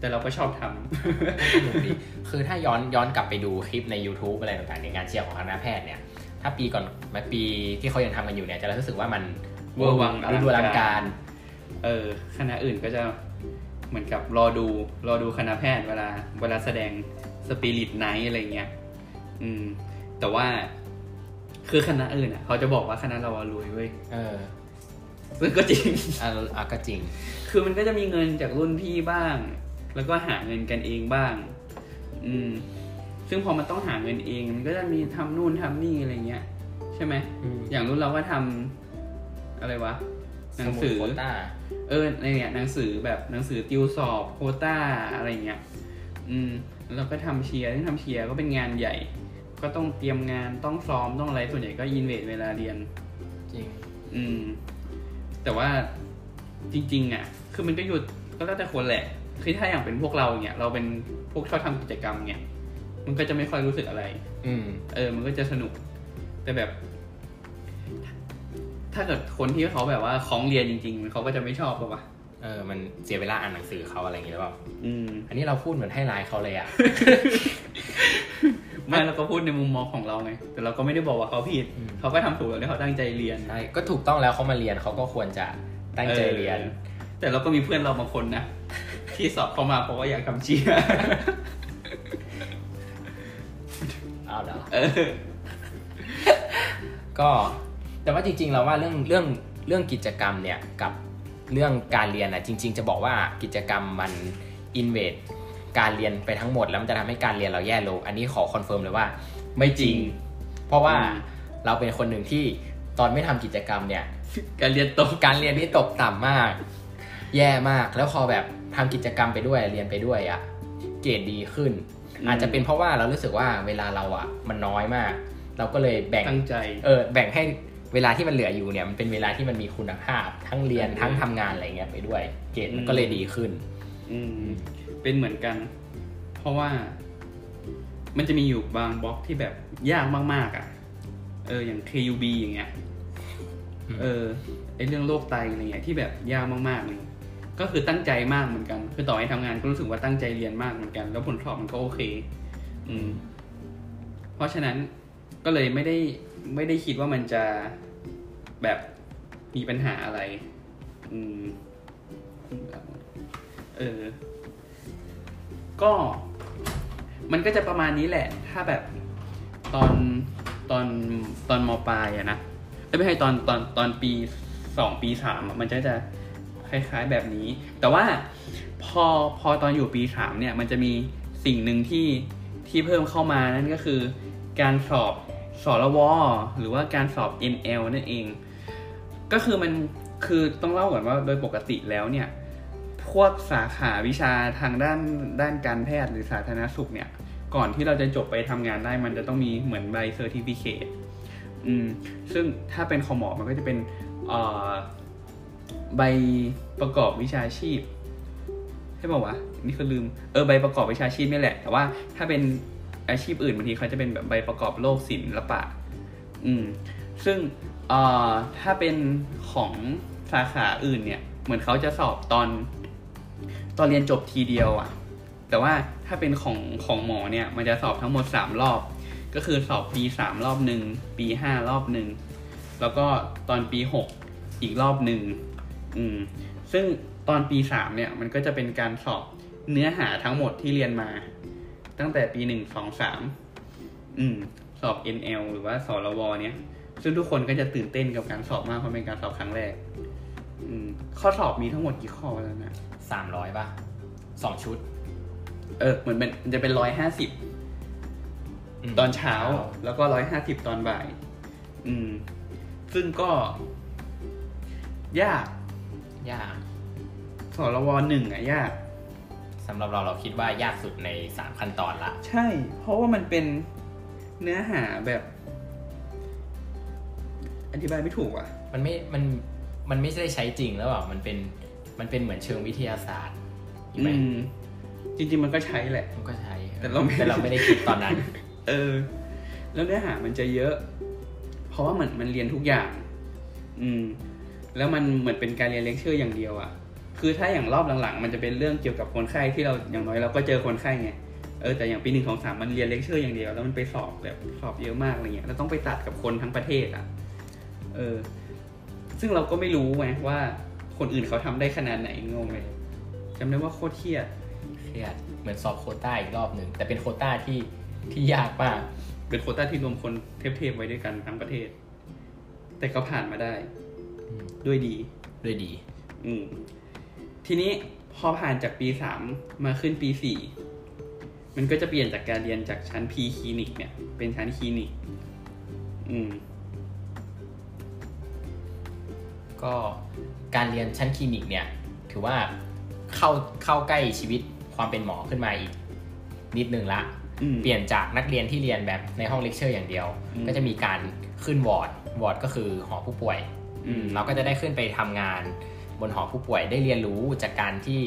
แต่เราก็ชอบทำ สนุกดีคือถ้าย้อนย้อนกลับไปดูคลิปใน YouTube อะไรต่างๆในงานเชียร์ของคณะแพทย์เนี่ย ถ้าปีก่อนมาปีที่เขายังทำกันอยู่เนี่ย จะรู้สึกว่ามันเวอร์วังอลังการ ดูอลังการ เออคณะอื่นก็จะเหมือนกับรอดูรอดูคณะแพทย์เวลาเวลาแสดงสปิริตไนท์อะไรเงี้ย อืม แต่ว่าคือคณะอื่นอะ เขาจะบอกว่าคณะเราอะรวยเว้ยเออซึ่งก็จริง อะอะก็จริง คือมันก็จะมีเงินจากรุ่นพี่บ้าง แล้วก็หาเงินกันเองบ้าง อืม ซึ่งพอมันต้องหาเงินเอง มันก็จะมีทำนู่นทำนี่อะไรเงี้ย ใช่ไหมอืม อย่างรุ่นเราก็ทำอะไรวะ หนังสือสมุดโควต้าเออในเนี่ยหนังสือแบบหนังสือติวสอบโควต้าอะไรเงี้ย อืมแล้วเราก็ทำเชียร์ที่งทำเชียร์ก็เป็นงานใหญ่ ก็ต้องเตรียมงานต้องซ้อมต้องอะไรส่วนใหญ่ก็อินเวสเวลาเรียน จริง อืม แต่ว่าจริง ๆ อะ คือมันก็อยู่ก็แล้วแต่คนแหละ คือถ้าอย่างเป็นพวกเราเนี่ย เราเป็นพวกชอบทำกิจกรรมเนี่ย มันก็จะไม่ค่อยรู้สึกอะไร อืม เออ มันก็จะสนุก แต่แบบ ถ้าเกิดคนที่เขาแบบว่าคล้องเรียนจริง ๆ เขาก็จะไม่ชอบป่ะวะ เออมันเสียเวลาอ่านหนังสือเขาอะไรอย่างเงี้ยหรือเปล่าอืมอันนี้เราพูดเหมือนให้ร้ายเขาเลยอะไม่เราก็พูดในมุมมองของเราไง แต่เราก็ไม่ได้บอกว่าเขาผิดอืมเขาก็ทำถูกแล้วที่เขาตั้งใจเรียนใช่ก็ถูกต้องแล้วเขามาเรียนเขาก็ควรจะตั้งใจเรียนออแต่เราก็มีเพื่อนเราบางคนนะที่สอบเข้ามาเพราะว่าอยากทำเชียร์เอาเหรอเออก็แต่ว่าจริงๆเราว่าเรื่องเรื่องเรื่องกิจกรรมเนี่ยกับ เรื่องการเรียนอะจริง ๆ จะบอกว่ากิจกรรมมัน invade การเรียนไปทั้งหมดแล้วมันจะทำให้การเรียนเราแย่ลง อันนี้ขอ confirm เลยว่า ไม่จริง เพราะว่าอืมเราเป็นคนหนึ่งที่ตอนไม่ทำกิจกรรมเนี่ย การเรียนตกการเรียนที่ตกต่ำมาก แย่มากแล้วพอแบบทำกิจกรรมไปด้วยเรียนไปด้วยอะเกรดดีขึ้นอืมอาจจะเป็นเพราะว่าเรารู้สึกว่าเวลาเราอะมันน้อยมาก เราก็เลยแบ่งตั้งใจเออแบ่งให้ เวลาที่มันเหลืออยู่เนี่ยมันเป็นเวลาที่มันมีคุณภาพ ทั้งเรียนอืมทั้งทำงานอะไรเงี้ยไปด้วย เกรดมันอืมก็เลยดีขึ้น อืมเป็นเหมือนกัน เพราะว่า มันจะมีอยู่บางบล็อกที่แบบยากมากๆอะ เอออย่าง KUB อย่างเงี้ยอืมเออไอเรื่องโรคไตอะไรเงี้ยที่แบบยากมากๆเลยก็คือตั้งใจมากเหมือนกัน คือต่อให้ทำงานก็รู้สึกว่าตั้งใจเรียนมากเหมือนกัน แล้วผลสอบมันก็โอเค อืม เพราะฉะนั้นก็เลยไม่ได้ ไม่ได้คิดว่ามันจะแบบมีปัญหาอะไร อืม เออ ก็ มันก็จะประมาณนี้แหละ ถ้าแบบตอนตอนตอนมปลายอะนะเอ้ยไม่ใช่ตอนตอนตอนปีสองปีสามมันจะจะคล้ายๆแบบนี้ แต่ว่าพอพอตอนอยู่ปีสามเนี่ย มันจะมีสิ่งหนึ่งที่ที่เพิ่มเข้ามานั่นก็คือ การสอบ สรวหรือว่าการสอบ NL นั่นเอง ก็คือมันคือต้องเล่าก่อนว่าโดยปกติแล้วเนี่ย พวกสาขาวิชาทางด้านด้านการแพทย์หรือสาธารณสุขเนี่ย ก่อนที่เราจะจบไปทำงานได้มันจะต้องมีเหมือนใบเซอร์ติฟิเคตอืมซึ่งถ้าเป็นของหมอมันก็จะเป็นใบประกอบวิชาชีพให้บอกว่านี่คือลืมเออใบประกอบวิชาชีพนี่แหละ แต่ว่าถ้าเป็น อาชีพอื่นบางทีเขาจะเป็นแบบใบประกอบโลกศิลปะ อืม ซึ่งเอ่อถ้าเป็นของสาขาอื่นเนี่ย เหมือนเขาจะสอบตอน ตอนเรียนจบทีเดียวอะแต่ว่าถ้าเป็นของของหมอเนี่ย มันจะสอบทั้งหมดสามรอบ ก็คือสอบปีสามรอบหนึ่งปีห้ารอบหนึ่งแล้วก็ตอนปีหกอีกรอบหนึ่งอืม ซึ่งตอนปีสามเนี่ยมันก็จะเป็นการสอบเนื้อหาทั้งหมดที่เรียนมา ตั้งแต่ปีหนึ่งสองสามอืม สอบ NL หรือว่าสรวเนี่ยซึ่งทุกคนก็จะตื่นเต้นกับการสอบมากเพราะเป็นการสอบครั้งแรก อืม ข้อสอบมีทั้งหมดกี่ข้อแล้วนะสามร้อยป่ะสองชุด เออเหมือนเป็นมันจะเป็นร้อยห้าสิบมตอนเช้าแล้วก็ร้อยห้าสิบตอนบ่าย อืม ซึ่งก็ ยาก ยากสรวหนึ่งอะยาก สำหรับเราเราคิดว่ายากสุดในสามขั้นตอนละ ใช่ เพราะว่ามันเป็นเนื้อหาแบบ อธิบายไม่ถูกอะ มันไม่ มัน มันไม่ได้ใช้จริงแล้วอะ มันเป็น มันเป็นเหมือนเชิงวิทยาศาสตร์ใช่ไหมอืมจริงๆมันก็ใช้แหละ มันก็ใช้ แต่เราไม่แต่เราไม่ได้คิดตอนนั้น เออ แล้วเนื้อหามันจะเยอะ เพราะว่ามันมันเรียนทุกอย่าง อืม แล้วมันเหมือนเป็นการเรียนเลคเชอร์อย่างเดียวอะ คือถ้าอย่างรอบหลังๆ มันจะเป็นเรื่องเกี่ยวกับคนไข้ที่เราอย่างน้อยเราก็เจอคนไข้ไงเออแต่อย่างปีหนึ่งสองสามมันเรียนเลคเชอร์อย่างเดียวแล้วมันไปสอบแบบสอบเยอะมากอะไรเงี้ยเราต้องไปตัดกับคนทั้งประเทศอะเออ ซึ่งเราก็ไม่รู้ไงว่าคนอื่นเขาทำได้ขนาดไหนงงเลยจำได้ว่าโคตรเครียดเครียดเหมือนสอบโควต้าอีกรอบหนึ่งแต่เป็นโควต้าที่ที่ยากมากเป็นโควต้าที่รวมคนเทพๆไว้ด้วยกันทั้งประเทศ แต่ก็ผ่านมาได้อืมด้วยดี ด้วยดี อืม ทีนี้พอผ่านจากปีสามมาขึ้นปีสี่มันก็จะเปลี่ยนจากการเรียนจากชั้นพีคลินิกเนี่ย เป็นชั้นคลินิก อืม ก็การเรียนชั้นคลินิกเนี่ย ถือว่าเข้าเข้าใกล้ชีวิตความเป็นหมอขึ้นมาอีก นิดนึงละอืมเปลี่ยนจากนักเรียนที่เรียนแบบในห้องเลคเชอร์อย่างเดียวอืมก็จะมีการขึ้น ward ward ก็คือหอผู้ป่วยอืมเราก็จะได้ขึ้นไปทำงาน บนหอผู้ป่วยได้เรียนรู้จากการที่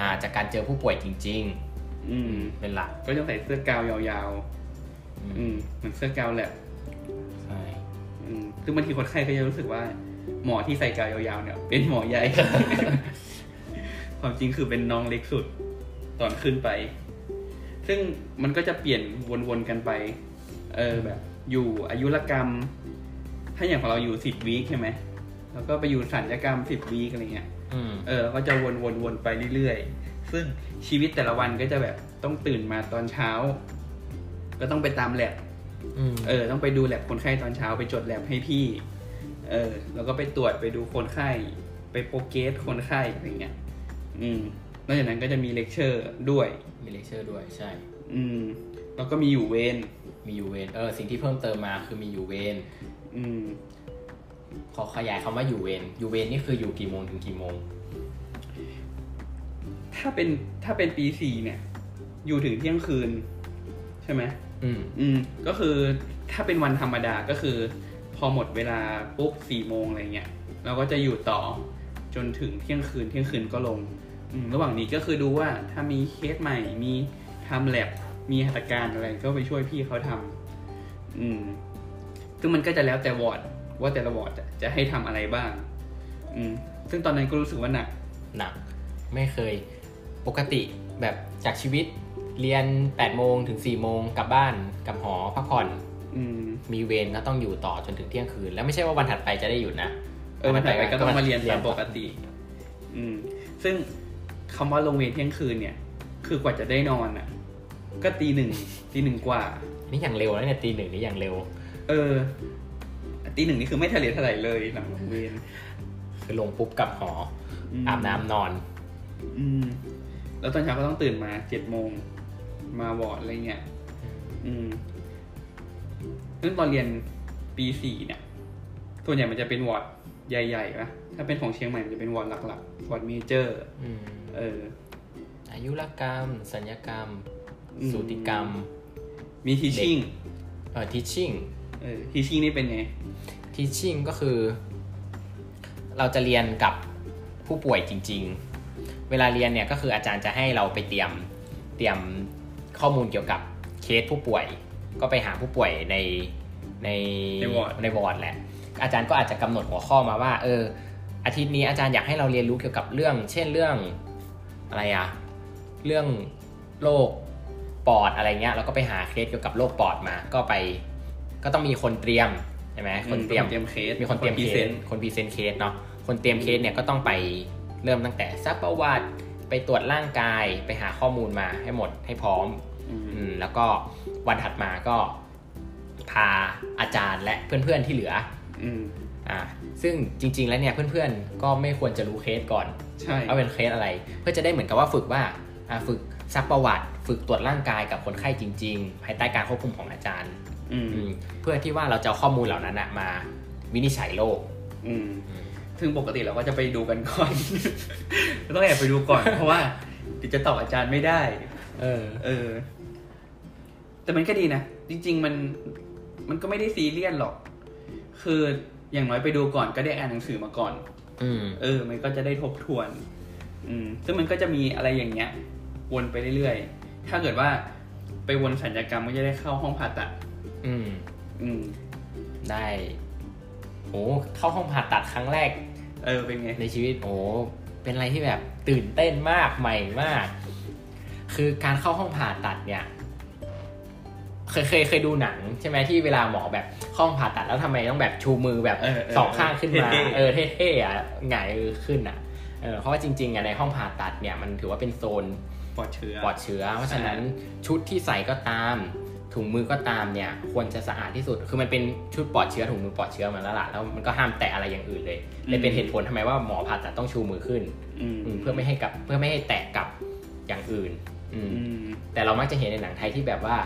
อ่าจากการเจอผู้ป่วยจริงอืมๆเป็นหลักก็จะใส่เสื้อกาวยาวอืมๆอืมเหมือนเสื้อกาวแหละใช่อืมซึ่งบางทีคนไข้ก็จะรู้สึกว่า หมอที่ใส่กาวยาวๆเนี่ย เป็นหมอใหญ่ใความจริงคือเป็นน้องเล็กสุดตอนขึ้นไป ซึ่งมันก็จะเปลี่ยนวนๆกันไป เออแบบ อยู่อายุรกรรม ถ้าอย่างของเราอยู่สิบวีคใช่ไหม แล้วก็ไปอยู่สัญญกรรมสิบวีคอะไรเงี้ยอืมเออ ก็จะวนๆๆไปเรื่อยๆ ซึ่งชีวิตแต่ละวันก็จะแบบต้องตื่นมาตอนเช้า ก็ต้องไปตามแลบอืมเออ ต้องไปดูแลบคนไข้ตอนเช้าไปจดแลบให้พี่ เออ แล้วก็ไปตรวจไปดูคนไข้ ไป progress คนไข้อะไรเงี้ย อืมนอกจากนั้นก็จะมีเลคเชอร์ด้วย มีเลคเชอร์ด้วยใช่ อืม แล้วก็มีอยู่เวรมีอยู่เวรเออ สิ่งที่เพิ่มเติมมาคือมีอยู่เวรอืม ขอขยายคำว่าอยู่เวรอยู่เวรนี่คืออยู่กี่โมงถึงกี่โมง ถ้าเป็นถ้าเป็นปีสี่เนี่ย อยู่ถึงเที่ยงคืน ใช่ไหมอืม อืม ก็คือถ้าเป็นวันธรรมดาก็คือ พอหมดเวลาปุ๊บสี่โมงอะไรเงี้ยเราก็จะอยู่ต่อจนถึงเที่ยงคืน เที่ยงคืนก็ลง อืม ระหว่างนี้ก็คือดูว่าถ้ามีเคสใหม่มีทำแลบมีหัตถการอะไรก็ไปช่วยพี่เขาทำอืมซึ่งมันก็จะแล้วแต่วอร์ด ว่าแต่ละวอร์ดจะจะให้ทำอะไรบ้าง อืมซึ่งตอนนั้นก็รู้สึกว่าหนัก หนัก ไม่เคย ปกติแบบจากชีวิตเรียน8โมงถึง4โมงกลับบ้านกลับหอพักผ่อนอืมมีเวรก็ต้องอยู่ต่อจนถึงเที่ยงคืน แล้วไม่ใช่ว่าวันถัดไปจะได้หยุดนะเออมันถัดไปก็ต้องมาเรียนตามปต่กติ อืม ซึ่งคำว่าลงเวรเที่ยงคืนเนี่ย คือกว่าจะได้นอนอะ ก็ตีหนึ่งตีหนึ่งกว่า นี่อย่างเร็วนะเนี่ยตีหนึ่งนี่อย่างเร็ว เออ ตีหนึ่งนี่คือไม่ทะเลทลายเลยหลังลงเวรคือลงปุ๊บกลับหออมอาบน้ำนอน อืม แล้วตอนเช้าก็ต้องตื่นมาเจ็ดโมงมาวอร์ดอะไรเงี้ยอืมซึ่งตอนเรียนปีสี่เนี่ย ส่วนใหญ่มันจะเป็นวอร์ดใหญ่ๆปะถ้าเป็นของเชียงใหม่มันจะเป็นวอร์ดหลักๆ ward major อืมเออ อายุรกรรม ศัลยกรรมอืมสูติกรรม มี teaching เอ่อ teaching เออ teaching นี่เป็นไง teaching ก็คือ เราจะเรียนกับผู้ป่วยจริง ๆ เวลาเรียนเนี่ยก็คืออาจารย์จะให้เราไปเตรียมเตรียมข้อมูลเกี่ยวกับเคสผู้ป่วย ก็ไปหาผู้ป่วยในในในวอร์ดในวอร์ดแหละอาจารย์ก็อาจจะกำหนดหัวข้อมาว่าเอออาทิตย์นี้อาจารย์อยากให้เราเรียนรู้เกี่ยวกับเรื่อง เช่นเรื่องอะไรอะเรื่องโรคปอดอะไรเงี้ยเราก็ไปหาเคสเกี่ยวกับโรคปอดมา ก็ไป ก็ต้องมีคนเตรียมใช่ไหมคนเตรียมเตรียมเคสมีคนเตรียม present case คน present case เนาะคนเตรียมเคสเนี่ยก็ต้องไปเริ่มตั้งแต่ซักประวัติไปตรวจร่างกายไปหาข้อมูลมาให้หมดให้พร้อมอืมอืมแล้วก็วันถัดมาก็พาอาจารย์และเพื่อนๆที่เหลืออืมอ่าซึ่งจริง ๆ แล้วเนี่ยเพื่อนๆ ก็ไม่ควรจะรู้เคสก่อนใช่ว่าเป็นเคสอะไร เพื่อจะได้เหมือนกับว่าฝึกว่าอ่าฝึกซักประวัติ ฝึกตรวจร่างกายกับคนไข้จริง ๆ ภายใต้การควบคุมของอาจารย์อืมอืม เพื่อที่ว่าเราจะเอาข้อมูลเหล่านั้นนะมาวินิจฉัยโรคอืมซึ่งปกติเราก็จะไปดูกันก่อน ต้องแอบไปดูก่อน เพราะว่าเดี๋ยวจะตอบอาจารย์ไม่ได้ เออ เออ แต่มันก็ดีนะ จริง ๆ มันมันก็ไม่ได้ซีเรียสหรอก คืออย่างน้อยไปดูก่อนก็ได้อ่านหนังสือมาก่อนอืมเออ มันก็จะได้ทบทวน อืม ซึ่งมันก็จะมีอะไรอย่างเงี้ย วนไปเรื่อยๆ ถ้าเกิดว่าไปวนสัญญกรรมก็จะได้เข้าห้องผ่าตัด อืม อืม ได้โอ้เข้าห้องผ่าตัดครั้งแรก เออ เป็นไง ในชีวิตโอ้เป็นอะไรที่แบบตื่นเต้นมากใหม่มาก คือการเข้าห้องผ่าตัดเนี่ย เคยเคยเคยดูหนัง ใช่ไหมที่เวลาหมอแบบเข้าห้องผ่าตัดแล้วทำไมต้องแบบชูมือแบบเออเออสองข้างขึ้นมาเท่ๆเออเท่ๆอะหงายมือขึ้นอะเออเพราะว่าจริงๆอะในห้องผ่าตัดเนี่ยมันถือว่าเป็นโซนปลอดเชื้อปลอดเชื้อ เพราะฉะนั้นชุดที่ใส่ก็ตาม ถุงมือก็ตามเนี่ยควรจะสะอาดที่สุด คือมันเป็นชุดปลอดเชื้อถุงมือปลอดเชื้อมาแล้วล่ะแล้วมันก็ห้ามแตะอะไรอย่างอื่นเลยเลยเป็นเหตุผลทำไมว่าหมอผ่าตัดต้องชูมือขึ้นอืมอืมเพื่อไม่ให้กับเพื่อไม่ให้แตะกับอย่างอื่นอืมอืมแต่เรามักจะเห็นในหนังไทยที่แบบว่า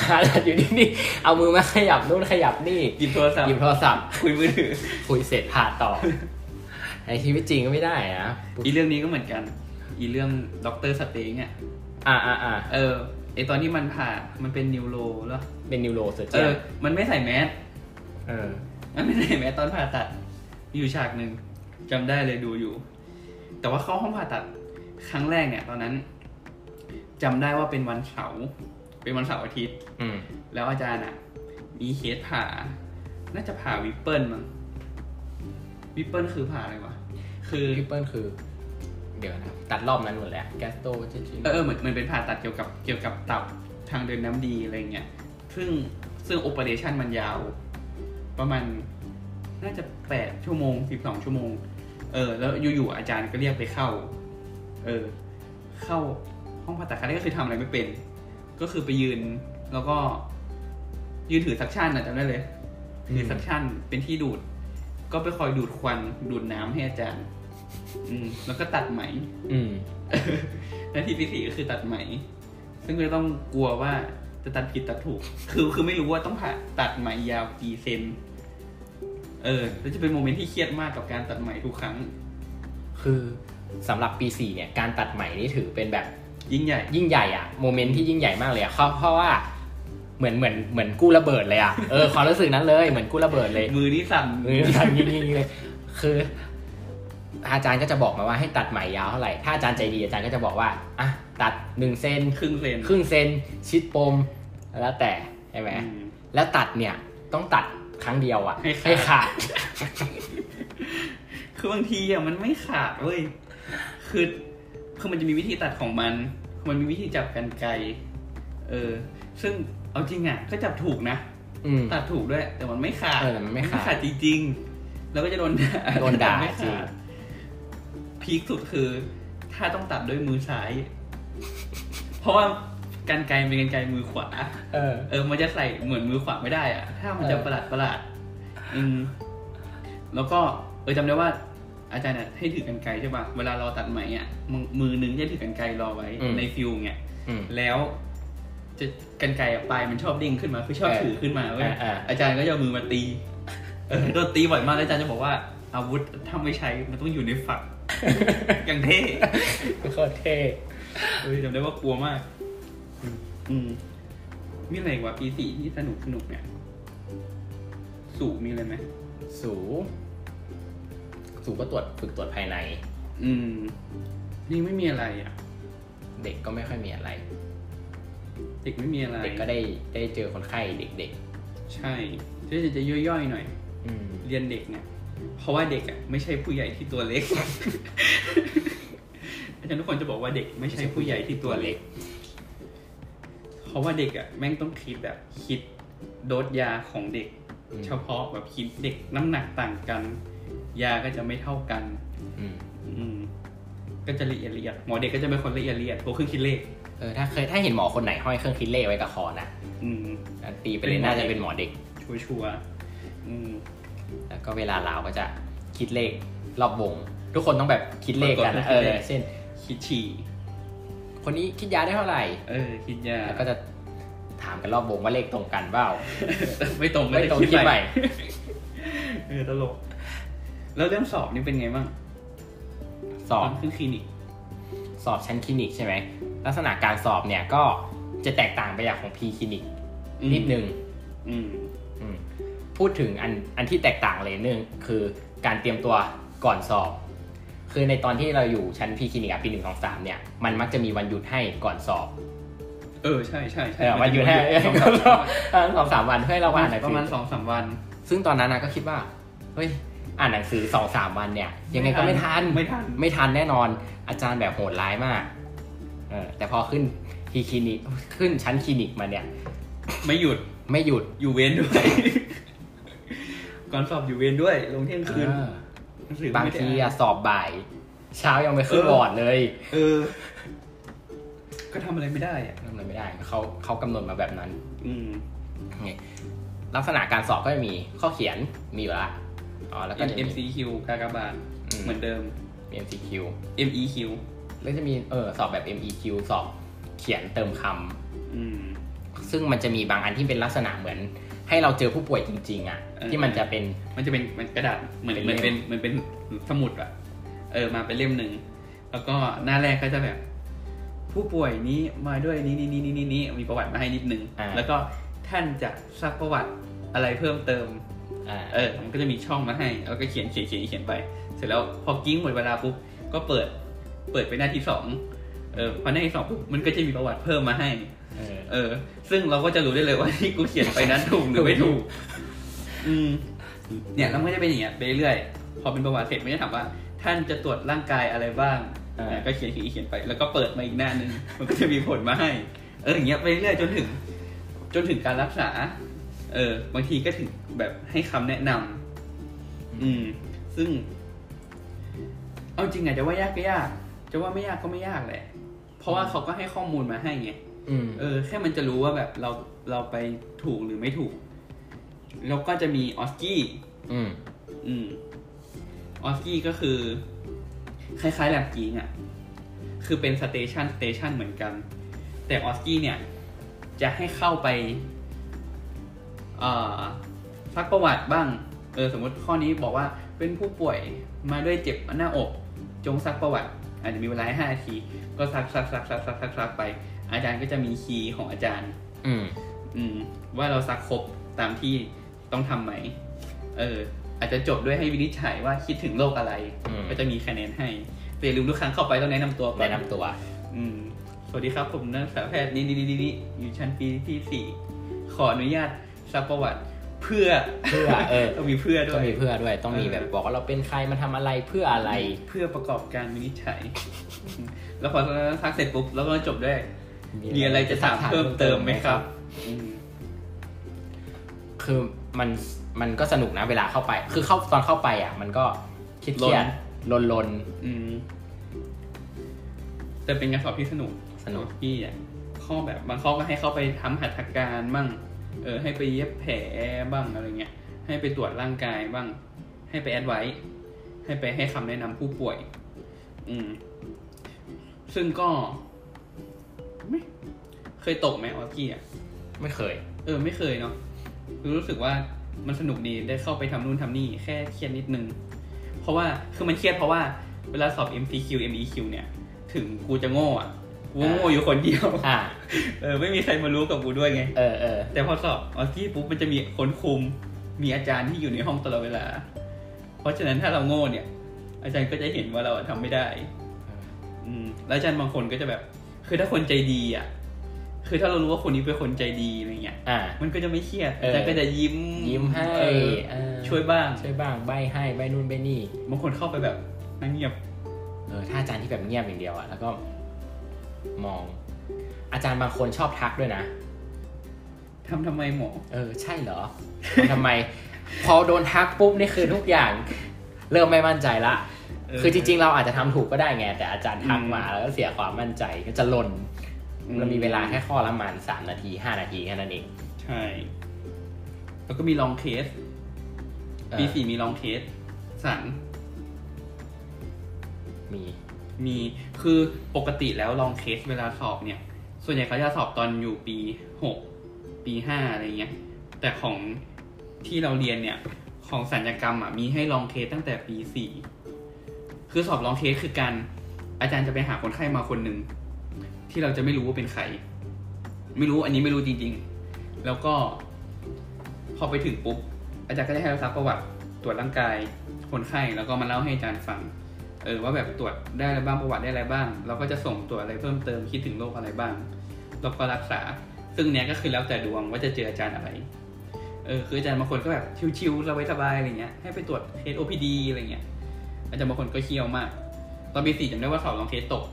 ผ่าตัดอยู่นี่ๆเอามือมาขยับนู่นขยับนี่หยิบโทรศัพท์หยิบโทรศัพท์คุยมือถือคุยเสร็จผ่าต่อในชีวิตจริงก็ไม่ได้นะอีเรื่องนี้ก็เหมือนกัน อีเรื่อง Doctor Strange อะอ่าอ่าอ่าเออ ไอตอนที่มันผ่ามันเป็น neuro แล้วเป็น neurosurgeon อะมันไม่ใส่แมสเออ มันไม่ใส่แมสตอนผ่าตัด มีอยู่ฉากหนึ่งจำได้เลยดูอยู่ แต่ว่าเข้าห้องผ่าตัดครั้งแรกเนี่ย ตอนนั้นจำได้ว่าเป็นวันเสาร์เป็นวันเสาร์อาทิตย์ อืม แล้วอาจารย์อะ มีเคสผ่า น่าจะผ่า Whipple มั้งWhipple คือผ่าอะไรวะคือ Whipple คือ ดี๋ยวนะตัดรอบนั้นหมดแล้ว gastro จริงเออเออเหมือนมันเป็นผ่าตัดเกี่ยวกับเกี่ยวกับตับทางเดินน้ำดีอะไรเงี้ยซึ่งซึ่ง operation มันยาว ประมาณน่าจะแปดชั่วโมงสิบสองชั่วโมง เออ แล้วอยู่ๆอาจารย์ก็เรียกไปเข้า เออ เข้าห้องผ่าตัดครั้งแรกก็คือทำอะไรไม่เป็น ก็คือไปยืนแล้วก็ยืนถือ suction นะจำได้เลยถือ suction เป็นที่ดูด ก็ไปคอยดูดควันดูดน้ำให้อาจารย์ อืม แล้วก็ตัดไหม อืมหน้าที่ปีสี่ก็คือตัดไหม ซึ่งก็ต้องกลัวว่าจะตัดผิดตัดถูก คือคือไม่รู้ว่าต้องผ่าตัดไหมยาวกี่เซน เออแล้วจะเป็น moment ที่เครียดมากกับการตัดไหมทุกครั้ง คือสำหรับปีสี่เนี่ย การตัดไหมนี่ถือเป็นแบบยิ่งใหญ่ ยิ่งใหญ่อะโมเมนต์ที่ยิ่งใหญ่มากเลยอะเพราะเพราะว่าเหมือนเหมือนเหมือนกู้ระเบิดเลยอะเออความรู้สึกนั้นเลยเหมือนกู้ระเบิดเลย มือนี่สั่นมือสั่นยิ่งๆเลย คือ อาจารย์ก็จะบอกมาว่าให้ตัดไหมยาวเท่าไหร่ ถ้าอาจารย์ใจดีอาจารย์ก็จะบอกว่าอะตัดหนึ่งเซนครึ่งเซนครึ่งเซนชิดปม แล้วแต่ใช่ไหมอืมแล้วตัดเนี่ยต้องตัดครั้งเดียวอะให้ขาดขาด คือบางทีอะมันไม่ขาดเว้ย คือคือมันจะมีวิธีตัดของมัน มันมีวิธีจับกันไกรเออ ซึ่งเอาจริงอะก็จับถูกนะอืมตัดถูกด้วย แต่มันไม่ขาดเออแต่มันไม่ขาดจริงๆ แล้วก็จะโดนด่าโดนด่าไม่จริงขาด พีคสุดคือ ถ้าต้องตัดด้วยมือซ้าย เพราะว่ากันไกรเป็นกันไกรมือขวา เออ เออ มันจะใส่เหมือนมือขวาไม่ได้อะถ้ามันจะเออประหลาดประหลาด อืม แล้วก็เออจำได้ว่า อาจารย์น่ะให้ถือกันไกรใช่ป่ะ เวลาเราตัดไหมอะมือมือหนึงจะถือกันไกรรอไว้ในฟิวเงี้ยอืมแล้ว จะกันไกรอะปลายมันชอบเด้งขึ้นมา คือชอบเออถือขึ้นมาเว้ยเออเอออาจารย์ก็จะเอามือมาตี เออโดนตีบ่อยมากแล้วอาจารย์จะบอกว่า อาวุธถ้าไม่ใช้มันต้องอยู่ในฝัก อย่างเท่โคตรเท่เออจำได้ว่ากลัวมาก อืมมีอะไรอีกว่าปีสี่ที่สนุกสนุกเนี่ย สู่มีอะไรไหมสูสูก็ตรวจฝึกตรวจภายใน อืมนี่ไม่มีอะไรอะ เด็กก็ไม่ค่อยมีอะไร เด็กไม่มีอะไร เด็กก็ได้ได้เจอคนไข้เด็กใช่ที่จะจะย่อยๆหน่อยๆอืมเรียนเด็กเนี่ย เพราะว่าเด็กอะไม่ใช่ผู้ใหญ่ที่ตัวเล็ก อาจารย์ทุกคนจะบอกว่าเด็กไม่ใช่ผู้ใหญ่ที่ตัวเล็ก เพราะว่าเด็กอะแม่งต้องคิดแบบคิดโดสยาของเด็กอืมเฉพาะแบบคิดเด็กน้ำหนักต่างกัน ยาก็จะไม่เท่ากันอืมอืมก็จะละเอียดละเอียดหมอเด็กก็จะเป็นคนละเอียดละเอียดพวกเครื่องคิดเลขเออถ้าเคยถ้าเห็นหมอคนไหนห้อยเครื่องคิดเลขไว้กับคอนะอืมตีไปเลยน่าจะเป็นหมอเด็กชัวชัวร์ๆอืม แล้วก็เวลาเราก็จะคิดเลขรอบวง ทุกคนต้องแบบคิดเลขกันนะกดๆเอคิดอเลขเช่นคิดฉี่คนนี้คิดยาได้เท่าไหร่ เออ คิดยาแล้วก็จะถามกันรอบวงว่าเลขตรงกันเปล่าไม่ตรงก็ไม่จะตรงคิดคิดใหใหม่ม่เออตลก แล้วเรื่องสอบนี่เป็นไงบ้าง สอบตนขึ้นคลินิก สอบชั้นคลินิกใช่ไหม ลักษณะการสอบเนี่ยก็จะแตกต่างไปจากของพีคลินิกอืมนิดนึง อืม อืม พูดถึงอันอันที่แตกต่างเลยหนึ่งคือการเตรียมตัวก่อนสอบ คือในตอนที่เราอยู่ชั้นพีคลินิกอะปีหนึ่งสองสามเนี่ยมันมักจะมีวันหยุดให้ก่อนสอบ เออใช่ใช่เอใช่อวันหยุดให้สองสามวันสองสามวันเพื่อให้เราประอ่ามาณนหนังปสืระมาณอสองสามวัน ซึ่งตอนนั้นนะก็คิดว่าเฮ้ยอ่านหนังสือสองสามวันเนี่ย ยังไงก็ไม่ทันไม่ทันไม่ทันแน่นอนอาจารย์แบบโหดร้ายมากเออแต่พอขึ้นพีคลินิกขึ้นชั้นคลินิกมาเนี่ย ไม่หยุดไม่หยุดอยู่เวรด้วย ก่อนสอบอยู่เวรด้วย ลงเที่ยงคืนเออหนังสือบางไม่ได้ทีอ่าอะนสอบบ่าย เช้ายังไม่ขึ้นเออวอร์ดเลย เออ ก็ทำอะไรไม่ได้อะทำอะไรไม่ได้เขาเขากำหนดมาแบบนั้น อืมไงลักษณะการสอบก็จะมีข้อเขียนมีอยู่ละอ๋อแล้วก็จะมี MCQ กากบาทอืมเหมือนเดิมมี MCQ MEQ แล้วจะมีเออสอบแบบ MEQ สอบเขียนเติมคำอืมซึ่งมันจะมีบางอันที่เป็นลักษณะเหมือน ให้เราเจอผู้ป่วยจริง ๆ อะเออที่มันจะเป็นมันจะเป็นมันกระดาษเหมือนเป็นเหมือนเล่เป็นมเหมือนเป็นสมุดอะเออมาเป็นเล่มหนึ่งแล้วก็หน้าแรกก็จะแบบ ผู้ป่วยนี้มาด้วยนี้นี้นี้นี้นี้นี้มีประวัติมาให้นิดนึงอ่าแล้วก็ท่านจะซักประวัติอะไรเพิ่มเติมอ่าเออ มันก็จะมีช่องมาให้ แล้วก็เขียนเขียนเขียนเขียนไป เสร็จแล้วพอกิ้งหมดเวลาปุ๊บก็เปิด เปิดไปหน้าที่สองเออพอหน้าที่สองปุ๊บมันก็จะมีประวัติเพิ่มมาให้ เออเออ ซึ่งเราก็จะรู้ได้เลยว่าที่กูเขียนไปนั้นถูกหรือไม่ถูก อืม เนี่ยแล้วมันก็จะเป็นอย่างเงี้ยไปเรื่อยๆพอเป็นประวัติเสร็จมันจะถามว่า ท่านจะตรวจร่างกายอะไรบ้างอ่าอ่าก็เขียนเขียนเขียนไปแล้วก็เปิดมาอีกหน้านึงมันก็จะมีผลมาให้ เอออย่างเงี้ยไปเรื่อยๆจนถึง จนถึงการรักษา เออ บางทีก็ถึงแบบให้คำแนะนำอืม ซึ่ง เอาจริงอะจะว่ายากก็ยาก จะว่าไม่ยากก็ไม่ยากแหละ เพราะว่าเขาก็ให้ข้อมูลมาให้ไงอืม เออ แค่มันจะรู้ว่าแบบเราเราไปถูกหรือไม่ถูก แล้วก็จะมีออสกี้อืมอืมออสกี้ก็คือ คล้ายๆแลบกริ๊งอะคือเป็น station station เหมือนกัน แต่ OSCE เนี่ย จะให้เข้าไปเอ่อซักประวัติบ้าง เออ สมมติข้อนี้บอกว่าเป็นผู้ป่วยมาด้วยเจ็บหน้าอก จงซักประวัติ อาจจะมีเวลาให้ห้านาที ก็ซักซักซักซักซักซักซักไป อาจารย์ก็จะมีคีย์ของอาจารย์ อืม อืม ว่าเราซักครบตามที่ต้องทำไหม เออ อาจจะจบด้วยให้วินิจฉัยว่าคิดถึงโรคอะไรอืมก็จะมีคะแนนให้แต่อย่าลืมทุกครั้งเข้าไปต้องแนะนำตัวก่อนแนะนำตัว อืม สวัสดีครับผมนักศึกษาแพทย์นี่นี่นี่นี่อยู่ชั้นปีที่สี่ขออนุญาตซักประวัติเพื่อเพื่อเออต้องมีเพื่อด้ต้วองยมีเพื่อด้วย ต้องมีเออแบบบอกว่าเราเป็นใครมาทำอะไรเพื่ออะไร เพื่อประกอบการวินิจฉัย แล้วพอซักเสร็จปุ๊บแล้วก็จบด้วย มีอะไรจะถามเพิ่มเติมไหมครับอืมคือมันมันก็สนุกนะเวลาเข้าไป คือเข้าตอนเข้าไปอะ มันก็คิดเครียดลนลนอืมแต่เป็นการสอบที่สนุกสนุกพี่อะข้อแบบบางข้อก็ให้เข้าไปทำหัตถการบ้าง เออ ให้ไปเย็บแผลบ้างอะไรเงี้ย ให้ไปตรวจร่างกายบ้าง ให้ไปแอดไว้ ให้ไปให้คำแนะนำผู้ป่วย อืม ซึ่งก็ ไม่เคยตกไหมออสกี้อะไม่เคย เออ ไม่เคยเนาะคือรู้สึกว่ามันสนุกดีได้เข้าไปทำนู่นทำนี่แค่เครียดนิดนึง เพราะว่าคือมันเครียดเพราะว่าเวลาสอบ MCQ MEQ เนี่ย ถึงกูจะโง่อะกูก็โง่อยู่คนเดียวอ่าเออไม่มีใครมารู้กับกูด้วยไงเออเออแต่พอสอบออสกี้ปุ๊บมันจะมีคนคุม มีอาจารย์ที่อยู่ในห้องตลอดเวลา เพราะฉะนั้นถ้าเราโง่เนี่ย อาจารย์ก็จะเห็นว่าเราทำไม่ได้ อืมแล้วอาจารย์บางคนก็จะแบบ คือถ้าคนใจดีอะ คือถ้าเรารู้ว่าคนนี้เป็นคนใจดีอะไรเงี้ยอ่า มันก็จะไม่เครียดเอออาจารย์ก็จะยิ้มยิ้มให้เออเออช่วยบ้างช่วยบ้างใบให้ใบนู่นใบนี่บางคนเข้าไปแบบนั่งเงียบเออถ้าอาจารย์ที่แบบเงียบอย่างเดียวอะแล้วก็ มอง อาจารย์บางคนชอบทักด้วยนะทำทำไมหมอ เออ ใช่เหรอทำไม พอโดนทักปุ๊บนี่คือทุกอย่าง เริ่มไม่มั่นใจละเออ คือจริงๆ เราอาจจะทำถูกก็ได้ไง แต่อาจารย์ทักอืมมาแล้วก็เสียความมั่นใจก็จะหล่นอืมเรามีเวลาแค่ข้อละประมาณสามนาทีห้านาทีแค่นั้นเอง ใช่ แล้วก็มี long case เออปีสี่มี long case ศัลย์มี มีคือปกติแล้ว long case เวลาสอบเนี่ย ส่วนใหญ่เขาจะสอบตอนอยู่ปีหกปีห้าอะไรเงี้ย แต่ของที่เราเรียนเนี่ย ของศัลยกรรมอะมีให้ long case ตั้งแต่ปีสี่ คือสอบลองเคสคือการอาจารย์จะไปหาคนไข้มาคนหนึ่งที่เราจะไม่รู้ว่าเป็นใคร ไม่รู้อันนี้ไม่รู้จริงๆ แล้วก็พอไปถึงปุ๊บอาจารย์ก็จะให้เราซักประวัติตรวจร่างกายคนไข้แล้วก็มาเล่าให้อาจารย์ฟังเออว่าแบบตรวจได้อะไรบ้างประวัติได้อะไรบ้าง เราก็จะส่งตรวจอะไรเพิ่มเติมคิดถึงโรคอะไรบ้างแล้วก็รักษา ซึ่งเนี้ยก็คือแล้วแต่ดวงว่าจะเจออาจารย์อะไรเออคืออาจารย์บางคนก็แบบชิวๆสบายๆอะไรเงี้ยให้ไปตรวจเคส OPD อะไรเงี้ย อาจารย์บางคนก็เคี่ยวมาก ตอนปีสี่จำได้ว่าสอบ long case ตก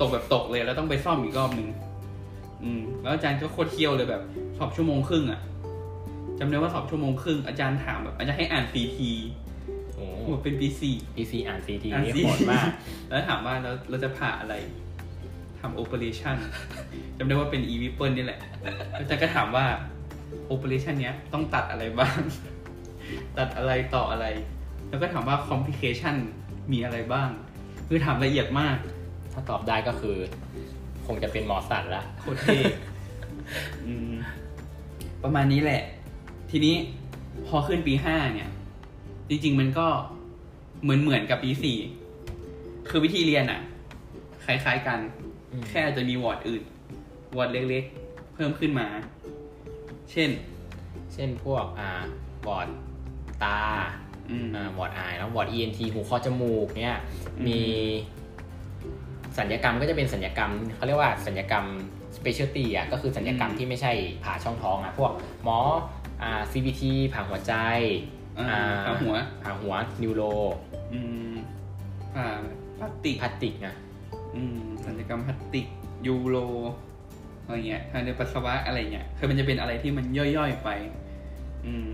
ตกแบบตกเลยแล้วต้องไปซ่อมอีกรอบหนึ่งอืม แล้วอาจารย์ก็โคตรเคี่ยวเลยแบบ สอบชั่วโมงครึ่งอะจำได้ว่าสอบชั่วโมงครึ่งอาจารย์ถามแบบอาจารย์ให้อ่าน CT โอ้หมดเป็นปีสี่ปีสี่อ่าน CT อ่านนี่ซีโหดมาก แล้วถามว่าเราเราจะผ่าอะไรทำ operation จำได้ว่าเป็นอี Whipple นี่แหละอาจารย์ก็ถามว่าโอเปอเรชันเนี้ยต้องตัดอะไรบ้าง ตัดอะไรต่ออะไร แล้วก็ถามว่าคอมพลิเคชันมีอะไรบ้าง คือถามละเอียดมาก ถ้าตอบได้ก็คือ คงจะเป็นหมอสัตว์ละโคตรเท่อืมประมาณนี้แหละ ทีนี้พอขึ้นปีห้าเนี่ย จริง ๆ มันก็เหมือนเหมือนกับปีสี่คือวิธีเรียนอะคล้าย ๆกันอืมแค่อาจจะมีวอร์ดอื่น วอร์ดเล็ก ๆ เพิ่มขึ้นมา เช่น เช่นพวกอ่าวอร์ดตาอืมอ่า วอร์ด eye แล้ววอร์ด ENT หูคอจมูกเนี่ยอืมมีศัลยกรรมก็จะเป็นศัลยกรรมเขาเรียกว่าศัลยกรรม specialty อะก็คือศัลยกรรมที่ไม่ใช่ผ่าช่องท้องอะพวกหมออ่า CVT ผ่าหัวใจอ่าผ่าหัวผ่าหัวneuro อืมผ่าผ่าลาสติกพลาสติกนะอืมศัลยกรรมพลาสติก uro อะไรเงี้ยทางเดินปัสสาวะอะไรเงี้ยคือมันจะเป็นอะไรที่มันย่อยๆไป อืม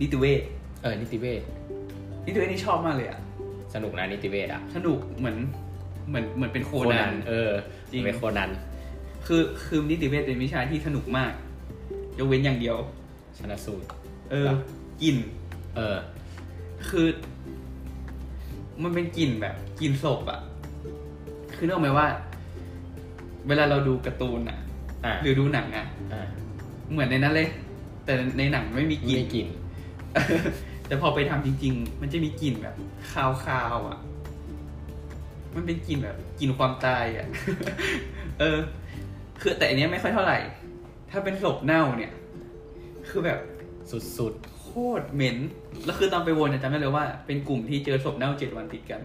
นิติเวช เออนิติเวชนิติเวชนี่ชอบมากเลยอะสนุกนะนิติเวชอะสนุกเหมือนเหมือนเหมือนเป็นโคนันเออจริงเป็นโคนันคือคือนิติเวชเป็นวิชาที่สนุกมากยกเว้นอย่างเดียวชนะสูตร เออกลิ่น เออ คือ มันเป็นกลิ่นแบบกลิ่นศพอะคือนึกออกไหมว่า เวลาเราดูการ์ตูนอะอ่าหรือดูหนังอะอ่าเหมือนในนั้นเลย แต่ในหนังไม่มีกลิ่นไม่กิน แต่พอไปทำจริง ๆ มันจะมีกลิ่นแบบคาวๆอะ มันเป็นกลิ่นแบบกลิ่นความตายอะ เออ คือแต่อันเนี้ยไม่ค่อยเท่าไหร่ ถ้าเป็นศพเน่าเนี่ย คือแบบสุดๆ โคตรเหม็น แล้วคือตอนไปวนจำได้เลยว่า เป็นกลุ่มที่เจอศพเน่าเจ็ดวันติดกัน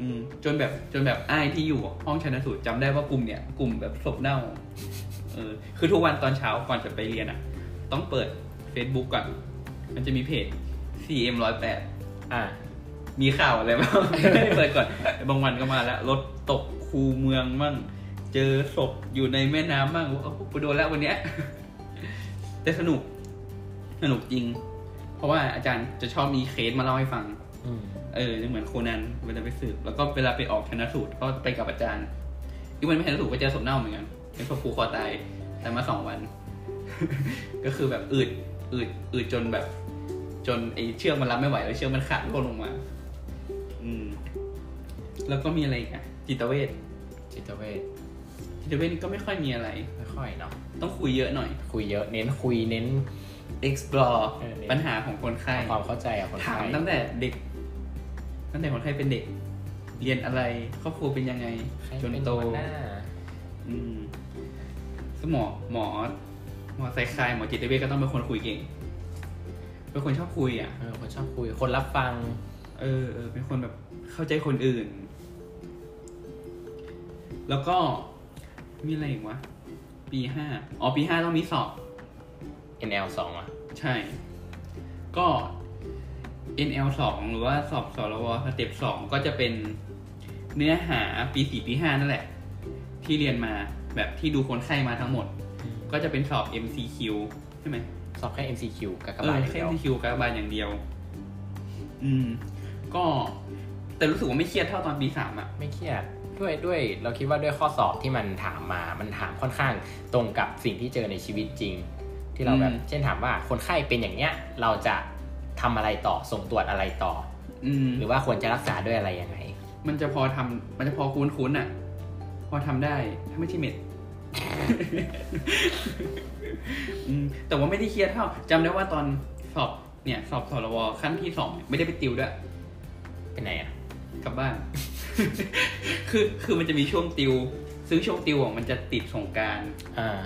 อืม จนแบบจนแบบไอ้ที่อยู่ห้องชันสูตรจำได้ว่ากลุ่มเนี่ยกลุ่มแบบศพเน่า เออ คือทุกวันตอนเช้าก่อนจะไปเรียนอะ ต้องเปิด Facebook ก่อน มันจะมีเพจ CM ร้อยแปดๆอ่ามีข่าวอะไรบ้างไม่ได้เปิดก่อน บางวันก็มาแล้ว รถตกคูเมืองมั่ง เจอศพอยู่ในแม่น้ำมั่งโอ้โหกูโดนแล้ววันเนี้ย แต่สนุก สนุกจริง เพราะว่าอาจารย์จะชอบมีเคสมาเล่าให้ฟังอืมเออจะเหมือนโคนันเวลาไปสืบ แล้วก็เวลาไปออกชนะสูตรก็ไปกับอาจารย์อีกวันไม่ชนะสูตรก็เจอศพเน่าเหมือนกันเป็นศพผูกคอตาย แต่มาสองวัน ก็คือแบบอืดอืดอืดจนแบบ จนไอ้เชือกมันรับไม่ไหวแล้วเชือกมันขาดร่วงลงมา อืม แล้วก็มีอะไรอีกอะจิตเวชจิตเวชจิตเวชนี่ก็ไม่ค่อยมีอะไร ไม่ค่อยเนาะต้องคุยเยอะหน่อย คุยเยอะเน้นคุยเน้น explore เออปัญหาของคนไข้ทำความเข้าใจกับคนถามไข้ตั้งแต่เด็ก ตั้งแต่คนไข้เป็นเด็ก เรียนอะไรครอบครัวเป็นยังไง ใครจนเป็นโต หัวหน้าอืมสมอหมอหมอไซคายหมอจิตเวชก็ต้องเป็นคนคุยเก่ง เป็นคนชอบคุยอะ เออคนชอบคุย คนรับฟัง เออเออเป็นคนแบบเข้าใจคนอื่น แล้วก็มีอะไรอีกวะ ปีห้าอ๋อปีห้าต้องมีสอบ NL สองอะ ใช่ ก็ NL สองหรือว่าสอบสรวสเต็ปสองก็จะเป็นเนื้อหาปีสี่ปีห้านั่นแหละ ที่เรียนมาแบบที่ดูคนไข้มาทั้งหมด ก็จะเป็นสอบ MCQ ใช่ไหม สอบแค่ MCQ กับกระเอบาอดอย่างแค่เดียว MCQ กับบานอย่างเดียว อืม ก็แต่รู้สึกว่าไม่เครียดเท่าตอนปีสามอะไม่เครียดด้วยด้วยเราคิดว่าด้วยข้อสอบที่มันถามมา มันถามค่อนข้างตรงกับสิ่งที่เจอในชีวิตจริง ที่เราแบบเช่นถามว่าคนไข้เป็นอย่างเนี้ย เราจะทำอะไรต่อส่งตรวจอะไรต่อ อืม หรือว่าควรจะรักษาด้วยอะไรยังไง มันจะพอทำมันจะพอคุ้นคุ้นๆอะพอทำได้ ถ้าไม่ใช่เม็ดอืม แต่ว่าไม่ได้เครียดเท่าจำได้ว่าตอนสอบเนี่ยสอบสรวขั้นที่สองไม่ได้ไปติวด้วยเป็นไงอะกลับบ้าน คือคือมันจะมีช่วงติว ซึ่งช่วงติวอะมันจะติดสงกรารอ่า